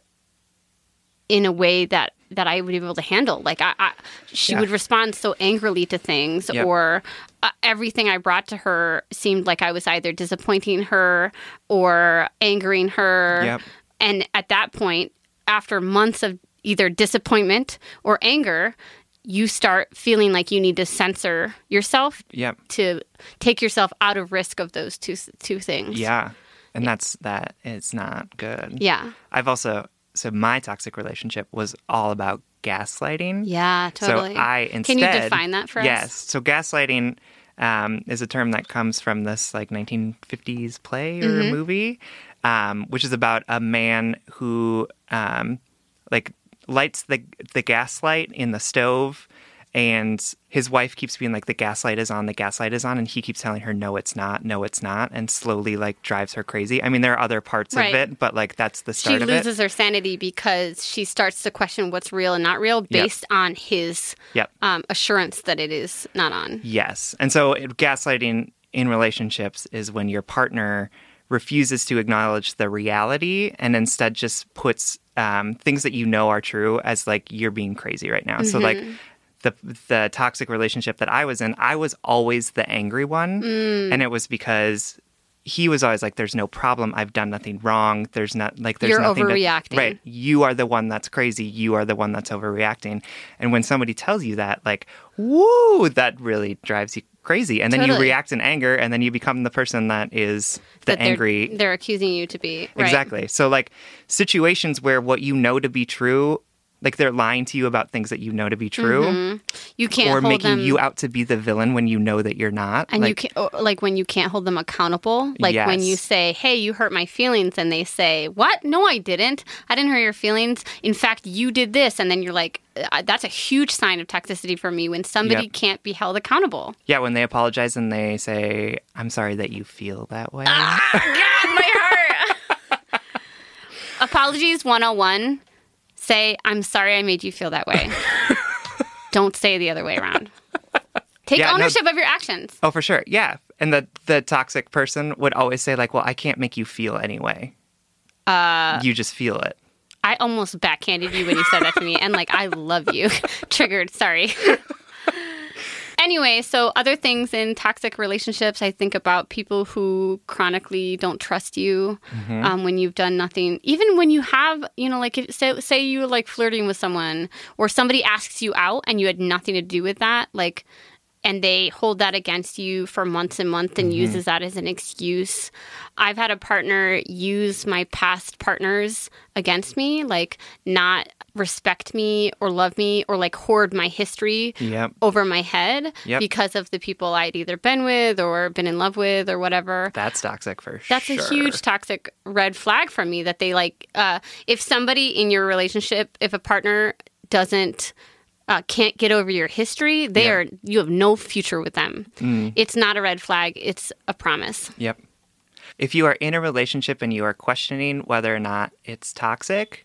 in a way that that I would be able to handle. Like I, I she Yeah. would respond so angrily to things, Yep. or uh, everything I brought to her seemed like I was either disappointing her or angering her. Yep. And at that point, after months of either disappointment or anger, you start feeling like you need to censor yourself Yep. to take yourself out of risk of those two two things. Yeah. And that's that it's not good. Yeah. I've also so my toxic relationship was all about gaslighting. Yeah, totally. So I instead Can you define that for yes. us? Yes. So gaslighting um, is a term that comes from this like 1950s play or Mm-hmm. movie, um, which is about a man who um, like lights the the gas light in the stove and his wife keeps being like the gaslight is on the gaslight is on and he keeps telling her no it's not no it's not and slowly like drives her crazy i mean there are other parts Right. of it but like that's the She start of it loses her sanity because she starts to question what's real and not real based on his yep um, assurance that it is not on. Yes. And so it- gaslighting in relationships is when your partner refuses to acknowledge the reality and instead just puts um, things that you know are true as like you're being crazy right now. So like the the toxic relationship that I was in, I was always the angry one, mm. and it was because he was always like, "There's no problem. I've done nothing wrong. There's not like there's You're nothing to-" overreacting. right? You are the one that's crazy. You are the one that's overreacting. And when somebody tells you that, like, woo, that really drives you crazy. And then you react in anger, and then you become the person that is the that they're- angry. They're, accusing you to be. Right? Exactly. So, like, situations where what you know to be true, like they're lying to you about things that you know to be true, You can't or Mm-hmm. making them. you out to be the villain when you know that you're not. and you can or, like when you can't hold them accountable like when you say hey you hurt my feelings and they say what no i didn't i didn't hurt your feelings in fact you did this and then you're like "Uh, that's a huge sign of toxicity for me when somebody Yep. can't be held accountable yeah, when they apologize and they say, "I'm sorry that you feel that way." Ah! my heart [laughs] apologies 101 say i'm sorry i made you feel that way [laughs] don't say the other way around take Yeah, no- ownership of your actions Oh, for sure. Yeah. And the the toxic person would always say like, "Well, I can't make you feel anyway. Uh, you just feel it." I almost backhanded you when you said that to me, and like I love you. [laughs] Triggered. Sorry. [laughs] anyway, so other things in toxic relationships, I think about people who chronically don't trust you um, when you've done nothing. Even when you have, you know, like if, say say you're like flirting with someone, or somebody asks you out and you had nothing to do with that, like. And they hold that against you for months and months and uses that as an excuse. I've had a partner use my past partners against me, like not respect me or love me or like hoard my history Yep. over my head Yep. because of the people I'd either been with or been in love with or whatever. That's toxic for That's sure. That's a huge toxic red flag for me that they like uh, if somebody in your relationship, if a partner doesn't uh, can't get over your history, they Yeah. are you have no future with them. Mm. It's not a red flag; it's a promise. Yep. If you are in a relationship and you are questioning whether or not it's toxic,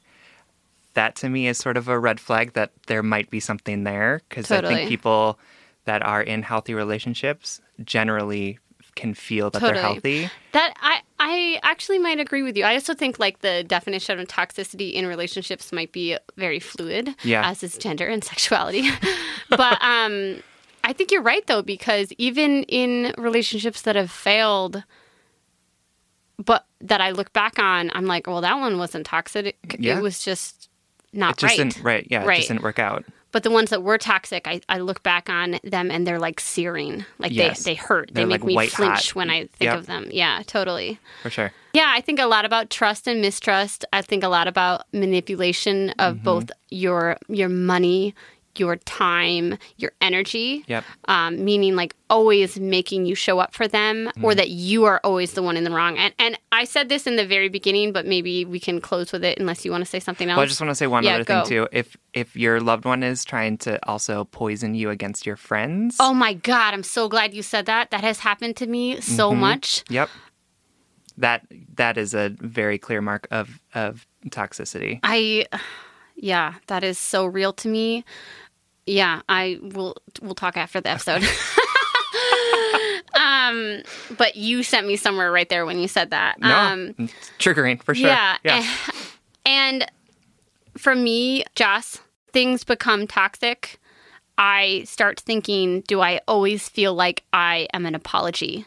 that to me is sort of a red flag that there might be something there because I think people that are in healthy relationships generally can feel that they're healthy. That I I actually might agree with you. I also think like the definition of toxicity in relationships might be very fluid, Yeah. as is gender and [laughs] sexuality. but um, I think you're right though because even in relationships that have failed, but that I look back on, I'm like, well, that one wasn't toxic. Yeah. It was just not It just right. didn't right, yeah, it just didn't work out. But the ones that were toxic, I, I look back on them and they're like searing. Like Yes. they, they hurt. They're, they make like, me flinch hot. when I think Yep. of them. Yeah, totally. For sure. Yeah, I think a lot about trust and mistrust. I think a lot about manipulation of Mm-hmm. both your your money, your time, your energy. Yep. Um, meaning like always making you show up for them Mm-hmm. or that you are always the one in the wrong. And and I said this in the very beginning, but maybe we can close with it unless you want to say something else. Well, I just want to say one Yeah, other go. thing too. If if your loved one is trying to also poison you against your friends, Oh my god, I'm so glad you said that. That has happened to me so Mm-hmm. much. Yep. That that is a very clear mark of of toxicity. I yeah, that is so real to me. Yeah, I will we'll talk after the episode. [laughs] [laughs] um but you sent me somewhere right there when you said that. No, Um it's triggering for sure. yeah. yeah. And for me, Joss, things become toxic. I start thinking, do I always feel like I am an apology?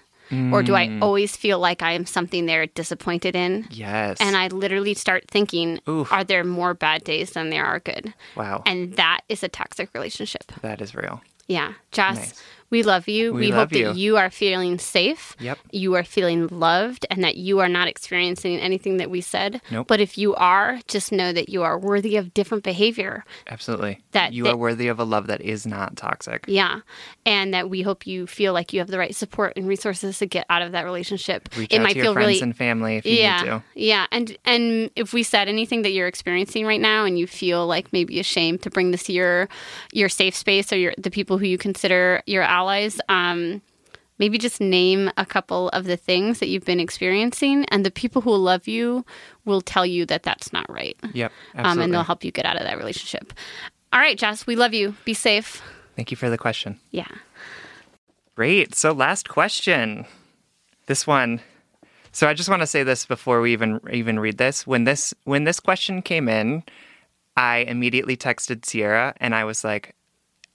Or do Mm. I always feel like I am something they're disappointed in? yes. And I literally start thinking, Oof. are there more bad days than there are good? wow, And that is a toxic relationship. that is real. Yeah. Joss, Nice. We love you. We We, love hope you. that you are feeling safe. Yep. You are feeling loved and that you are not experiencing anything that we said. Nope. But if you are, just know that you are worthy of different behavior. Absolutely. That you they- are worthy of a love that is not toxic. Yeah. And that we hope you feel like you have the right support and resources to get out of that relationship. Reach it out might to your feel friends really and family if you yeah, need to. Yeah. And and if we said anything that you're experiencing right now and you feel like maybe ashamed to bring this to your your safe space or your the people who you consider your allies, um, maybe just name a couple of the things that you've been experiencing and the people who love you will tell you that that's not right. Yep. Um, and they'll help you get out of that relationship. All right, Jess, we love you. Be safe. Thank you for the question. Yeah. Great. So last question. This one. So I just want to say this before we even even read this. When this when this question came in, I immediately texted Sierra and I was like,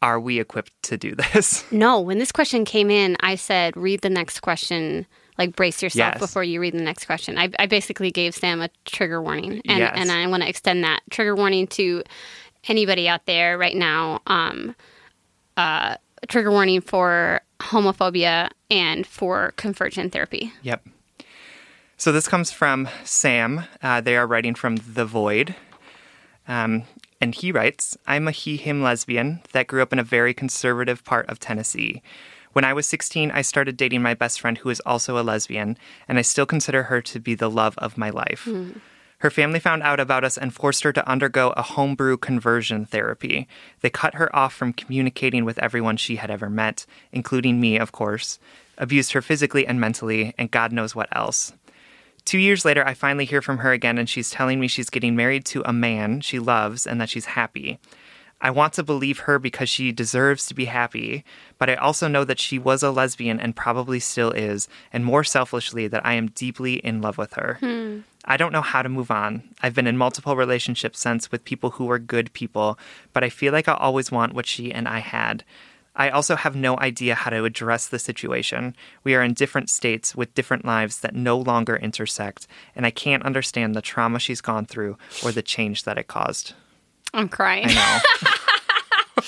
"Are we equipped to do this?" [laughs] No, when this question came in, I said, read the next question. Like, brace yourself Yes. before you read the next question. I, I basically gave Sam a trigger warning. And, Yes. and I want to extend that trigger warning to anybody out there right now. Um, uh, trigger warning for homophobia and for conversion therapy. Yep. So this comes from Sam. Uh, they are writing from The Void. Um, and he writes I'm a he him lesbian that grew up in a very conservative part of Tennessee. When I was 16, I started dating my best friend who is also a lesbian, and I still consider her to be the love of my life. Hmm. Her family found out about us and forced her to undergo a homebrew conversion therapy. They cut her off from communicating with everyone she had ever met, including me, of course, abused her physically and mentally, and God knows what else. Two years later, I finally hear from her again, and she's telling me she's getting married to a man she loves and that she's happy. I want to believe her because she deserves to be happy, but I also know that she was a lesbian and probably still is, and more selfishly, that I am deeply in love with her. Hmm. I don't know how to move on. I've been in multiple relationships since with people who were good people, but I feel like I always want what she and I had. I also have no idea how to address the situation. We are in different states with different lives that no longer intersect, and I can't understand the trauma she's gone through or the change that it caused. I'm crying. I know. [laughs] [laughs]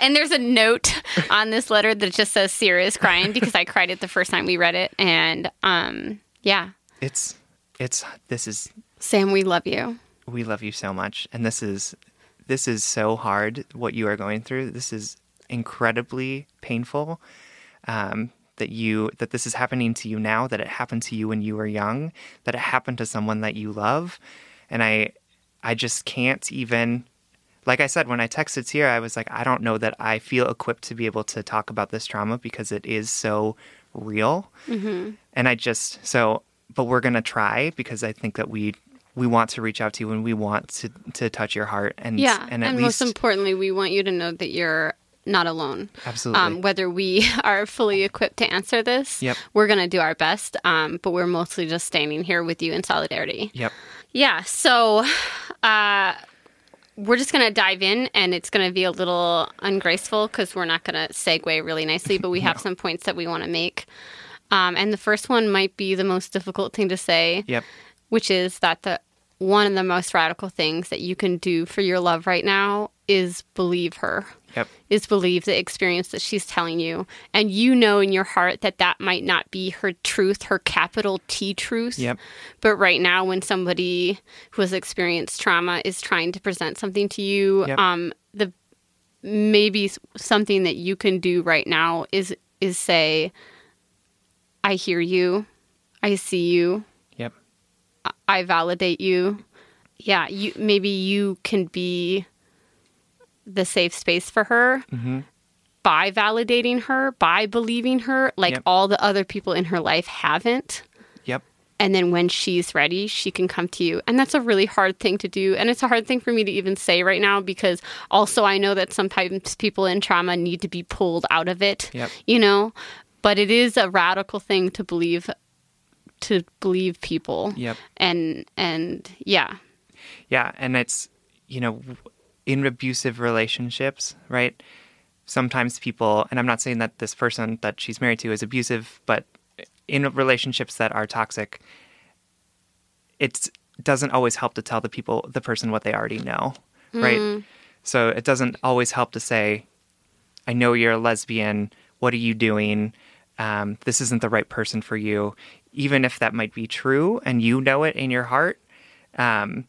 And there's a note on this letter that just says Sierra is crying because I cried it the first time we read it. And um, yeah, it's it's this is Sam, we love you. we love you so much and this is this is so hard what you are going through this is incredibly painful um, that you that this is happening to you now that it happened to you when you were young that it happened to someone that you love and i i just can't even like i said when i texted Sierra, i was like i don't know that i feel equipped to be able to talk about this trauma because it is so real and i just so but we're gonna try because i think that we we want to reach out to you and we want to to touch your heart and Yeah. and And, at most least importantly, we want you to know that you're not alone. Absolutely. Um, whether we [laughs] are fully equipped to answer this, Yep. we're going to do our best. Um, but we're mostly just standing here with you in solidarity. yep Yeah. So uh, we're just going to dive in, and it's going to be a little ungraceful because we're not going to segue really nicely, but we [laughs] have some points that we want to make. Um, and the first one might be the most difficult thing to say, yep which is that the one of the most radical things that you can do for your love right now is believe her. Yep Is believe the experience that she's telling you. And you know in your heart that that might not be her truth, her capital T truth. Yep. But right now, when somebody who has experienced trauma is trying to present something to you, Yep. um, the maybe something that you can do right now is is say, I hear you, I see you, yep I validate you. Yeah, you maybe you can be the safe space for her mm-hmm. by validating her, by believing her, like Yep. all the other people in her life haven't. yep And then when she's ready, she can come to you. And that's a really hard thing to do. And it's a hard thing for me to even say right now because also I know that sometimes people in trauma need to be pulled out of it. Yep. You know? But it is a radical thing to believe to believe people. Yep. And and yeah. Yeah, and it's you know in abusive relationships, right? Sometimes people, and I'm not saying that this person that she's married to is abusive, but in relationships that are toxic, it doesn't always help to tell the people, the person, what they already know, right? So it doesn't always help to say, "I know you're a lesbian. What are you doing? Um, this isn't the right person for you. Even if that might be true and you know it in your heart, um,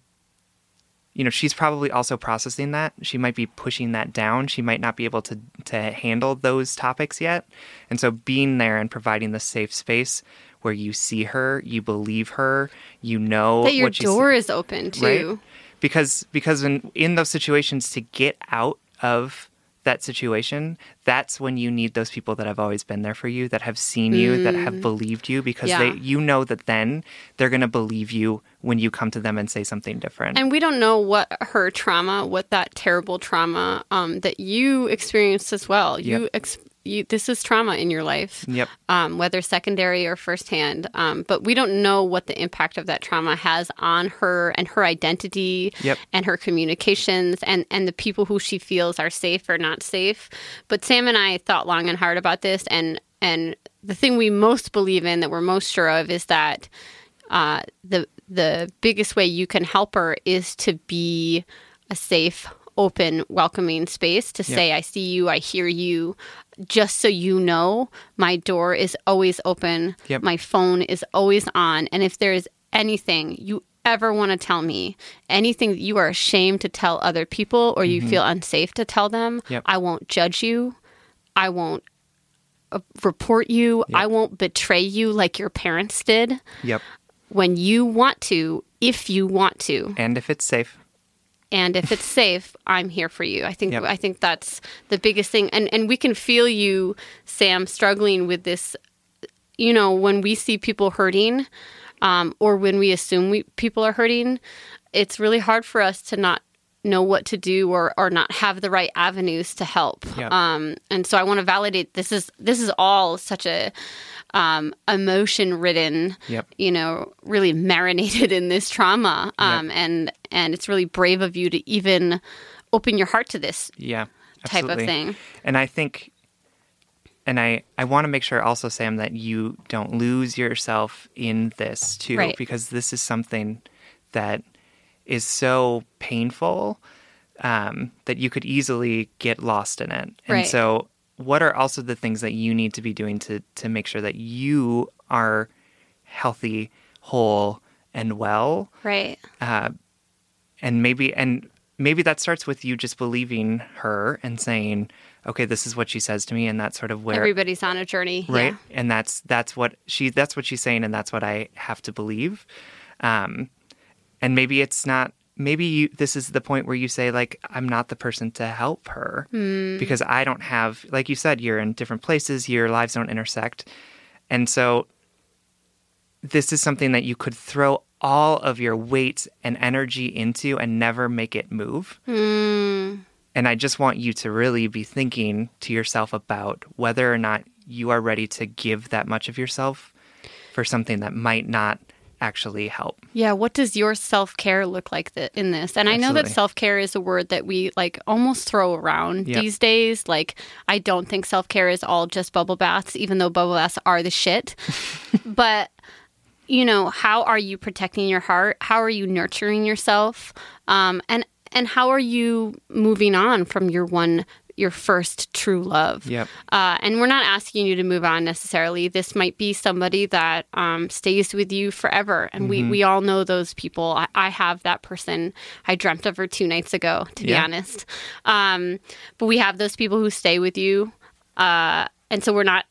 you know, she's probably also processing that. She might be pushing that down. She might not be able to to handle those topics yet. And so being there and providing the safe space where you see her, you believe her, you know that your door is open too. right? Because because in in those situations to get out of that situation, that's when you need those people that have always been there for you, that have seen you, that have believed you, because Mm. Yeah. they you know that then they're gonna believe you when you come to them and say something different. And we don't know what her trauma, what that terrible trauma um, that you experienced as well. You, Yep. ex- you, this is trauma in your life. Yep. Um, whether secondary or firsthand. Um, but we don't know what the impact of that trauma has on her and her identity Yep. and her communications and, and the people who she feels are safe or not safe. But Sam and I thought long and hard about this and and the thing we most believe in that we're most sure of is that uh, the the biggest way you can help her is to be a safe, open, welcoming space to say, "I see you, I hear you." Just so you know, my door is always open. Yep. My phone is always on, and if there is anything you ever want to tell me, anything that you are ashamed to tell other people or you feel unsafe to tell them, Yep. I won't judge you. I won't uh, report you. I won't betray you like your parents did yep. when you want to, if you want to, And if it's safe. And if it's safe, I'm here for you. I think Yep. I think that's the biggest thing, and and we can feel you, Sam, struggling with this. You know, when we see people hurting, um, or when we assume we, people are hurting, it's really hard for us to not know what to do or or not have the right avenues to help. Yep. Um, and so I want to validate this is this is all such a um, emotion ridden Yep. you know really marinated in this trauma um, and and it's really brave of you to even open your heart to this Yeah. type of thing And I think and I, I want to make sure also, Sam, that you don't lose yourself in this too, Right. because this is something that is so painful um, that you could easily get lost in it. And Right. so, what are also the things that you need to be doing to to make sure that you are healthy, whole, and well? right and maybe and maybe that starts with you just believing her and saying okay this is what she says to me and that's sort of where everybody's on a journey right yeah. and that's that's what she that's what she's saying and that's what i have to believe um and maybe it's not maybe you this is the point where you say like i'm not the person to help her hmm. because i don't have like you said you're in different places your lives don't intersect. And so this is something that you could throw all of your weight and energy into and never make it move. Hmm. And I just want you to really be thinking to yourself about whether or not you are ready to give that much of yourself for something that might not actually help. yeah what does your self-care look like th- in this? And i know that self-care is a word that we like almost throw around Yep. these days. Like i don't think self-care is all just bubble baths even though bubble baths are the shit. [laughs] But you know how are you protecting your heart? How are you nurturing yourself? Um, and and how are you moving on from your one your first true love. Yep. uh, and we're not asking you to move on necessarily. This might be somebody that um, stays with you forever. And we, we all know those people. I, I have that person. I dreamt of her two nights ago to be honest. Um, but we have those people who stay with you. Uh, and so we're not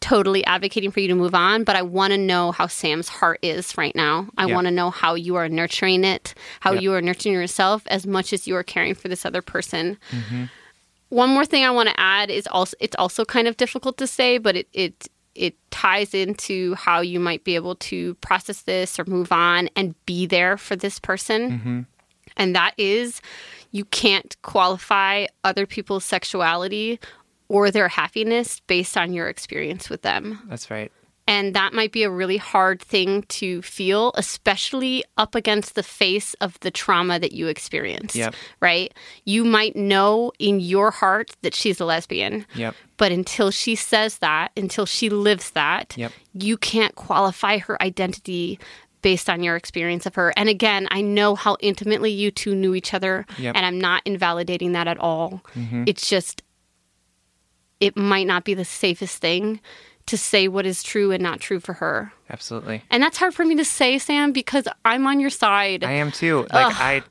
totally advocating for you to move on, but I want to know how Sam's heart is right now. I Yeah. want to know how you are nurturing it, how you are nurturing yourself as much as you are caring for this other person. One more thing I want to add is also it's also kind of difficult to say, but it it it ties into how you might be able to process this or move on and be there for this person. Mm-hmm. And that is you can't qualify other people's sexuality or their happiness based on your experience with them. That's right. And that might be a really hard thing to feel, especially up against the face of the trauma that you experienced. Yep. Right? You might know in your heart that she's a lesbian. Yep. But until she says that, until she lives that, Yep. you can't qualify her identity based on your experience of her. And again, I know how intimately you two knew each other, and I'm not invalidating that at all. Mm-hmm. It's just it might not be the safest thing to say what is true and not true for her. Absolutely. And that's hard for me to say, Sam, because I'm on your side. I am too. Like I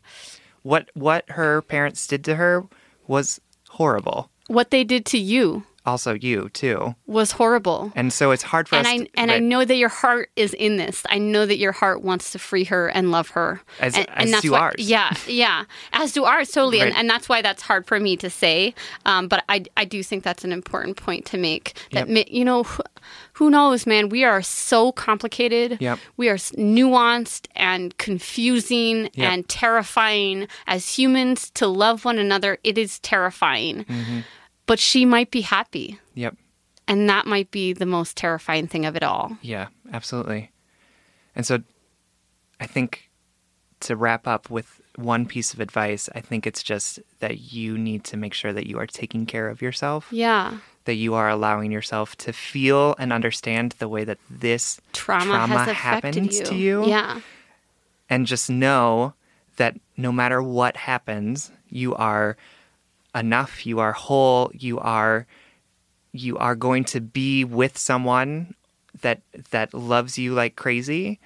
what what her parents did to her was horrible. what they did to you Also you too. was horrible. And so it's hard for and us I to, and I know that your heart is in this. I know that your heart wants to free her and love her. As- and, as that's do why, ours. Yeah, yeah. As do ours, totally. And, Right. and that's why that's hard for me to say. Um, but I, I do think that's an important point to make. That Yep. you know, who, who knows, man? We are so complicated. Yep. We are nuanced and confusing Yep. and terrifying as humans to love one another. It is terrifying. Mm-hmm. But she might be happy. Yep. And that might be the most terrifying thing of it all. Yeah, absolutely. And so I think to wrap up with one piece of advice, I think it's just that you need to make sure that you are taking care of yourself, Yeah. that you are allowing yourself to feel and understand the way that this trauma, has affected happens you. to you. Yeah. And just know that no matter what happens, you are enough, you are whole, you are you are going to be with someone that that loves you like crazy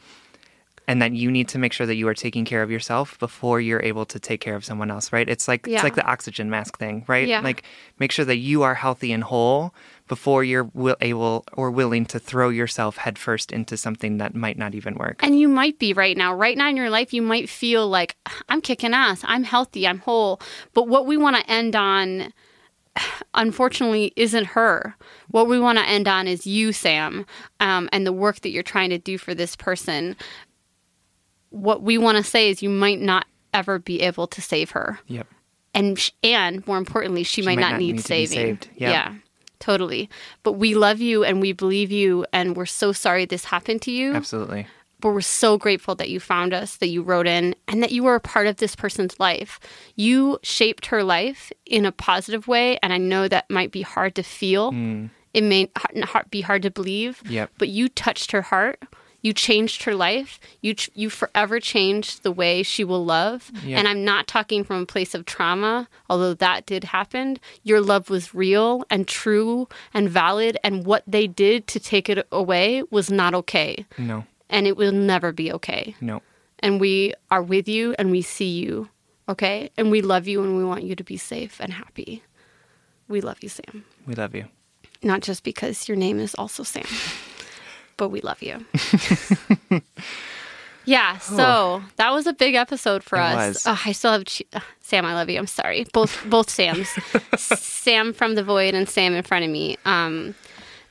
and that you need to make sure that you are taking care of yourself before you're able to take care of someone else, right? It's like Yeah. it's like the oxygen mask thing, right? Yeah. Like make sure that you are healthy and whole before you're will, able or willing to throw yourself headfirst into something that might not even work. And you might be right now. Right now in your life, you might feel like, I'm kicking ass. I'm healthy. I'm whole. But what we want to end on, [sighs] unfortunately, isn't her. What we want to end on is you, Sam, um, and the work that you're trying to do for this person. What we want to say is you might not ever be able to save her. Yep. and and more importantly, she, might, not, need, need to be saving. saved. Yeah. Totally. But we love you and we believe you, and we're so sorry this happened to you. Absolutely. But we're so grateful that you found us, that you wrote in, and that you were a part of this person's life. You shaped her life in a positive way, and I know that might be hard to feel. Mm. It may be hard to believe. Yep. But you touched her heart. You changed her life. You ch- you forever changed the way she will love. Yep. And I'm not talking from a place of trauma, although that did happen. Your love was real and true and valid, and what they did to take it away was not okay No. and it will never be okay. No. And we are with you and we see you, okay? And we love you and we want you to be safe and happy. We love you, Sam. We love you. Not just because your name is also Sam, but we love you. [laughs] yeah, so that was a big episode for It us. was. Oh, I still have Ch- uh, Sam. I love you. I'm sorry. Both both Sams, [laughs] Sam from the void and Sam in front of me. Um,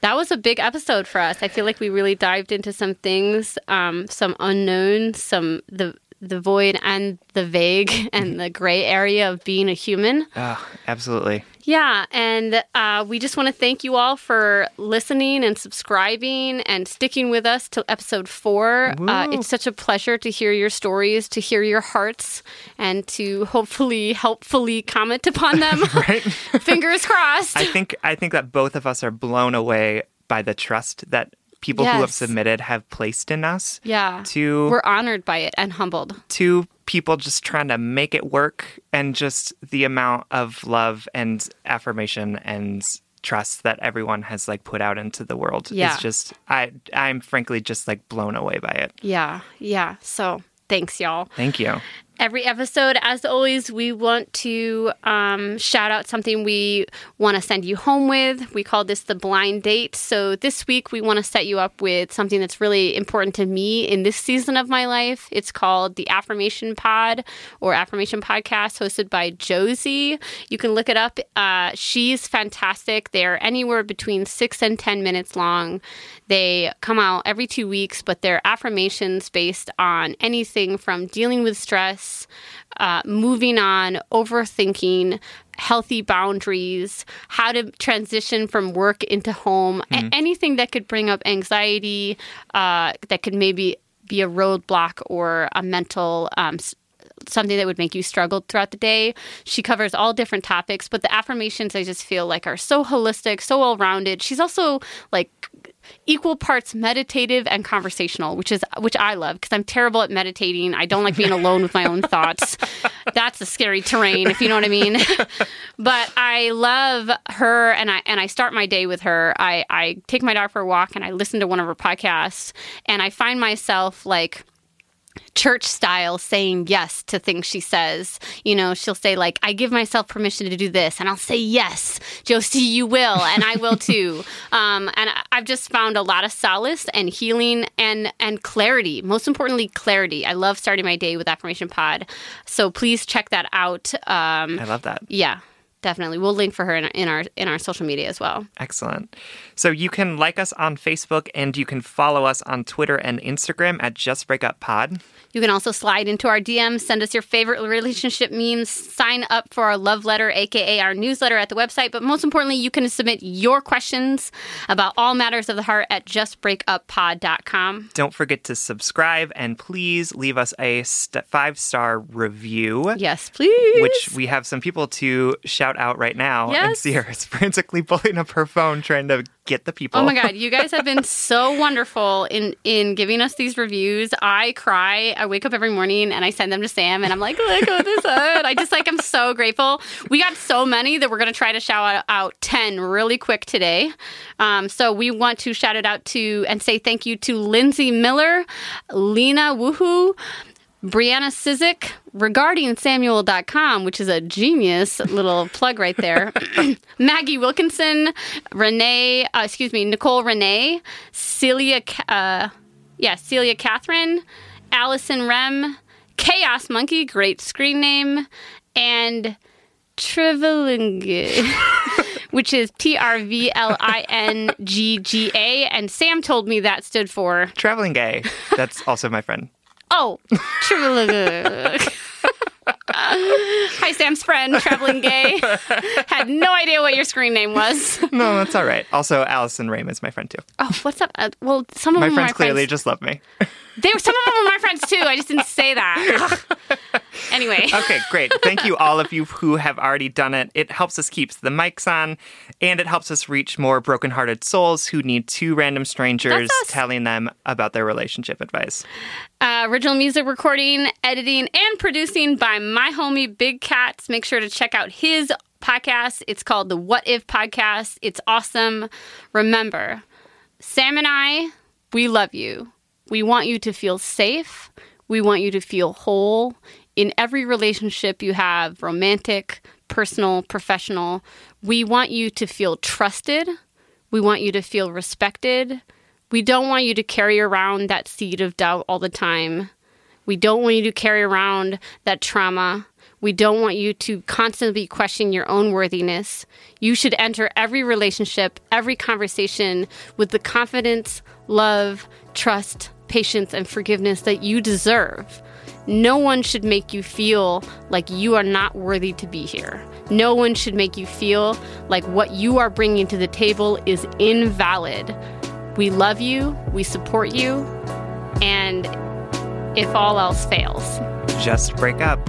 that was a big episode for us. I feel like we really dived into some things, um, some unknown, some the the void and the vague [laughs] and the gray area of being a human. Ah, absolutely. Yeah, and uh, we just want to thank you all for listening and subscribing and sticking with us till episode four. Uh, it's such a pleasure to hear your stories, to hear your hearts, and to hopefully helpfully comment upon them. [laughs] Right? [laughs] Fingers crossed. I think I think that both of us are blown away by the trust that people who have submitted have placed in us. yeah, To we're honored by it and humbled. to people just trying to make it work and just the amount of love and affirmation and trust that everyone has like put out into the world Yeah. is just I I'm frankly just like blown away by it. Yeah, yeah. So thanks, y'all. Thank you. Every episode, as always, we want to um, shout out something we want to send you home with. We call this the blind date. So this week, we want to set you up with something that's really important to me in this season of my life. It's called the Affirmation Pod or Affirmation Podcast, hosted by Josie. You can look it up. Uh, she's fantastic. They're anywhere between six and 10 minutes long. They come out every two weeks, but they're affirmations based on anything from dealing with stress, uh, moving on, overthinking, healthy boundaries, how to transition from work into home, a- anything that could bring up anxiety, uh, that could maybe be a roadblock or a mental um, something that would make you struggle throughout the day. She covers all different topics, but the affirmations I just feel like are so holistic, so well rounded. She's also like equal parts meditative and conversational, which is which I love because I'm terrible at meditating. I don't like being alone with my own thoughts. [laughs] That's a scary terrain, if you know what I mean. [laughs] but I love her, and I and I start my day with her. I I take my dog for a walk, and I listen to one of her podcasts, and I find myself like church style saying yes to things she says. You know, she'll say like, "I give myself permission to do this," and I'll say yes, Josie, you will, and I will too. [laughs] Um, and I've just found a lot of solace and healing and and clarity. Most importantly, clarity. I love starting my day with affirmation pod. So please check that out. Um, I love that. Yeah. Definitely, we'll link for her in, in our in our social media as well. Excellent. So you can like us on Facebook and you can follow us on Twitter and Instagram at Just Break Up Pod. You can also slide into our DMs, send us your favorite relationship memes, sign up for our love letter, aka our newsletter at the website. But most importantly, you can submit your questions about all matters of the heart at justbreakuppod.com. Don't forget to subscribe and please leave us a st- five star review. Yes, please. Which we have some people to shout out right now. And Yes. Sierra is [laughs] frantically pulling up her phone trying to get the people. Oh my god, you guys have been [laughs] so wonderful in in giving us these reviews. I cry. I wake up every morning and I send them to Sam and I'm like, look what this said. I just like I'm so grateful. We got so many that we're gonna try to shout out ten really quick today. Um, so we want to shout it out to and say thank you to Lindsay Miller, Lena Woohoo. Brianna Sizik regarding Samuel.com, which is a genius little [laughs] plug right there. [coughs] Maggie Wilkinson, Renee, uh, excuse me, Nicole Renee, Celia, uh, yeah, Celia Catherine, Allison Rem, Chaos Monkey, great screen name, and Trivalinga, [laughs] which is T R V L I N G G A. And Sam told me that stood for, Traveling gay. That's also my friend. Oh, Trivalinga. Hi, Sam's friend, traveling gay. Had no idea what your screen name was. No, that's all right. Also, Allison Rame is my friend too. Oh, what's up? Uh, well, some of My friends my clearly friends. just love me. They were some of them were my friends too. I just didn't say that. [laughs] Anyway, Okay, great. Thank you, all of you who have already done it. It helps us keep the mics on, and it helps us reach more brokenhearted souls who need two random strangers telling them about their relationship advice. uh, original music recording, editing, and producing by my homie Big Cats. Make sure to check out his podcast. It's called the What If Podcast. It's awesome. Remember, Sam and I, we love you. We want you to feel safe. We want you to feel whole in every relationship you have romantic, personal, professional. We want you to feel trusted. We want you to feel respected. We don't want you to carry around that seed of doubt all the time. We don't want you to carry around that trauma. We don't want you to constantly question your own worthiness. You should enter every relationship, every conversation with the confidence, love, trust, patience, and forgiveness that you deserve. No one should make you feel like you are not worthy to be here. No one should make you feel like what you are bringing to the table is invalid. We love you, we support you, and if all else fails, Just break up.